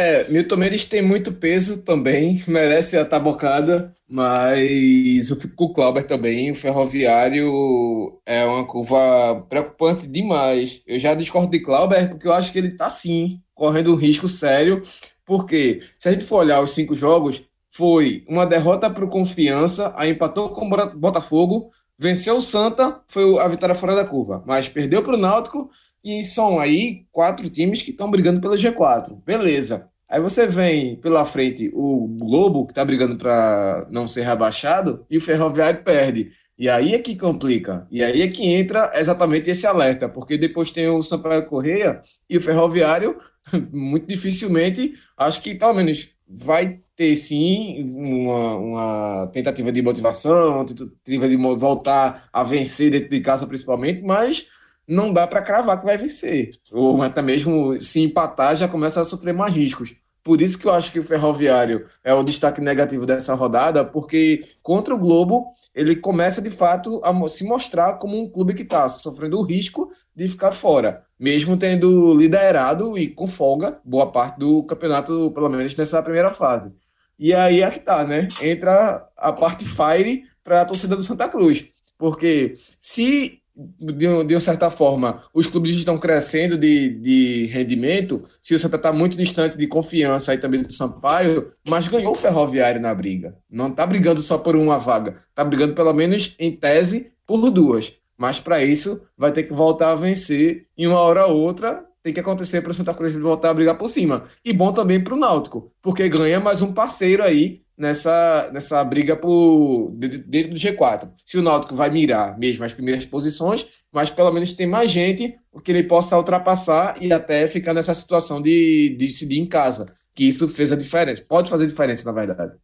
É, Milton Mendes tem muito peso também, merece a tabocada, mas eu fico com o Clauber também. O Ferroviário é uma curva preocupante demais. Eu já discordo de Clauber porque eu acho que ele tá sim correndo um risco sério. Porque se a gente for olhar os cinco jogos, foi uma derrota para o Confiança, aí empatou com o Botafogo, venceu o Santa, foi a vitória fora da curva, mas perdeu para o Náutico e são aí quatro times que estão brigando pela G4. Beleza. Aí você vem pela frente o Globo, que está brigando para não ser rebaixado, e o Ferroviário perde. E aí é que complica. E aí é que entra exatamente esse alerta, porque depois tem o Sampaio Correia e o Ferroviário, muito dificilmente, acho que pelo menos vai ter sim uma, uma tentativa de motivação, tentativa de voltar a vencer dentro de casa principalmente, mas não dá para cravar que vai vencer. Ou até mesmo se empatar já começa a sofrer mais riscos. Por isso que eu acho que o Ferroviário é o destaque negativo dessa rodada, porque contra o Globo ele começa de fato a se mostrar como um clube que está sofrendo o risco de ficar fora, mesmo tendo liderado e com folga boa parte do campeonato, pelo menos nessa primeira fase. E aí é que tá, né? Entra a parte fire para a torcida do Santa Cruz. Porque se de, de uma certa forma, os clubes estão crescendo de, de rendimento, se o Santa está muito distante de confiança aí também do Sampaio, mas ganhou o Ferroviário na briga. Não está brigando só por uma vaga, está brigando pelo menos em tese por duas. Mas para isso vai ter que voltar a vencer e uma hora ou outra tem que acontecer para o Santa Cruz voltar a brigar por cima. E bom também para o Náutico, porque ganha mais um parceiro aí nessa, nessa briga por, dentro do G4. Se o Náutico vai mirar mesmo as primeiras posições, mas pelo menos tem mais gente que ele possa ultrapassar e até ficar nessa situação de, de decidir em casa. Que isso fez a diferença. Pode fazer diferença, na verdade.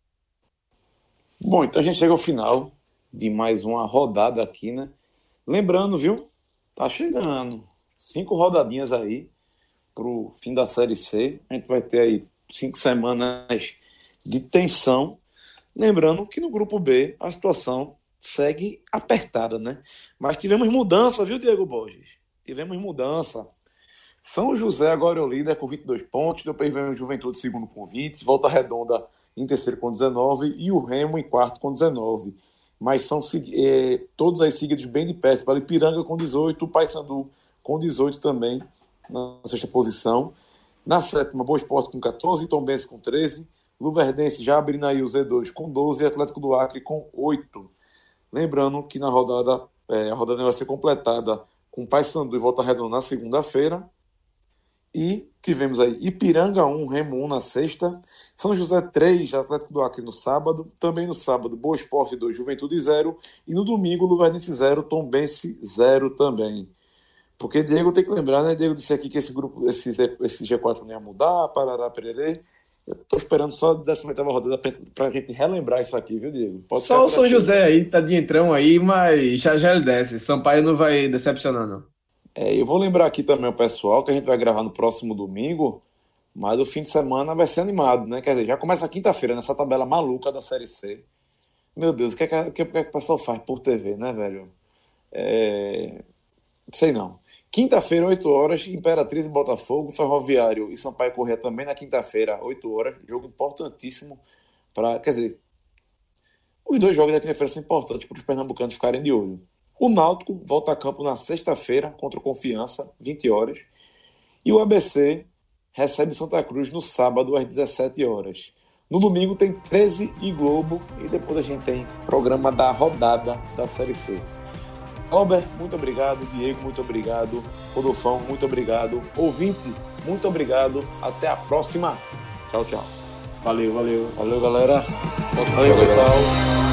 Bom, então a gente chega ao final de mais uma rodada aqui, né? Lembrando, viu? Tá chegando. Cinco rodadinhas aí pro fim da Série C. A gente vai ter aí cinco semanas de tensão. Lembrando que no grupo B a situação segue apertada, né? Mas tivemos mudança, viu, Diego Borges? Tivemos mudança. São José agora é o líder com 22 pontos, depois vem o Juventude segundo com 20, Volta Redonda em terceiro com 19 e o Remo em quarto com 19. Mas são é, todos aí seguidos bem de perto. Para Ipiranga com 18, o Paysandu com 18 também na sexta posição. Na sétima, Boa Esporte com 14, Tom Benz com 13, Luverdense já abrindo aí o Z2 com 12 e Atlético do Acre com 8. Lembrando que na rodada, é, a rodada vai ser completada com Paysandu e Volta Redonda na segunda-feira. E tivemos aí Ipiranga 1, Remo 1 na sexta, São José 3, Atlético do Acre no sábado, também no sábado Boa Esporte 2, Juventude 0 e no domingo Luverdense 0, Tombense 0 também. Porque Diego tem que lembrar, né? Diego disse aqui que esse grupo, esse, esse G4 não ia mudar, parará, pererê. Eu tô esperando só a 18 rodada pra, gente relembrar isso aqui, viu, Diego? Pode só o São José aí, tá de entrão aí, mas já já ele desce. Sampaio não vai decepcionar, não. É, eu vou lembrar aqui também o pessoal que a gente vai gravar no próximo domingo Mas o fim de semana vai ser animado, né? Quer dizer, já começa quinta-feira nessa tabela maluca da Série C. Meu Deus, o que é que, o que, é que o pessoal faz por TV, né, velho? É... Sei não. Quinta-feira, 8 horas, Imperatriz e Botafogo, Ferroviário e Sampaio Corrêa também na quinta-feira, 8 horas. Jogo importantíssimo para. Quer dizer, os dois jogos da quinta-feira são importantes para os pernambucanos ficarem de olho. O Náutico volta a campo na sexta-feira contra o Confiança, 20 horas. E o ABC recebe Santa Cruz no sábado às 17 horas. No domingo tem 13 e Globo e depois a gente tem programa da rodada da Série C. Albert, muito obrigado. Diego, muito obrigado. Rodolfão, muito obrigado. Ouvinte, muito obrigado. Até a próxima. Tchau, tchau. Valeu, valeu. Valeu, galera. Valeu, valeu pessoal.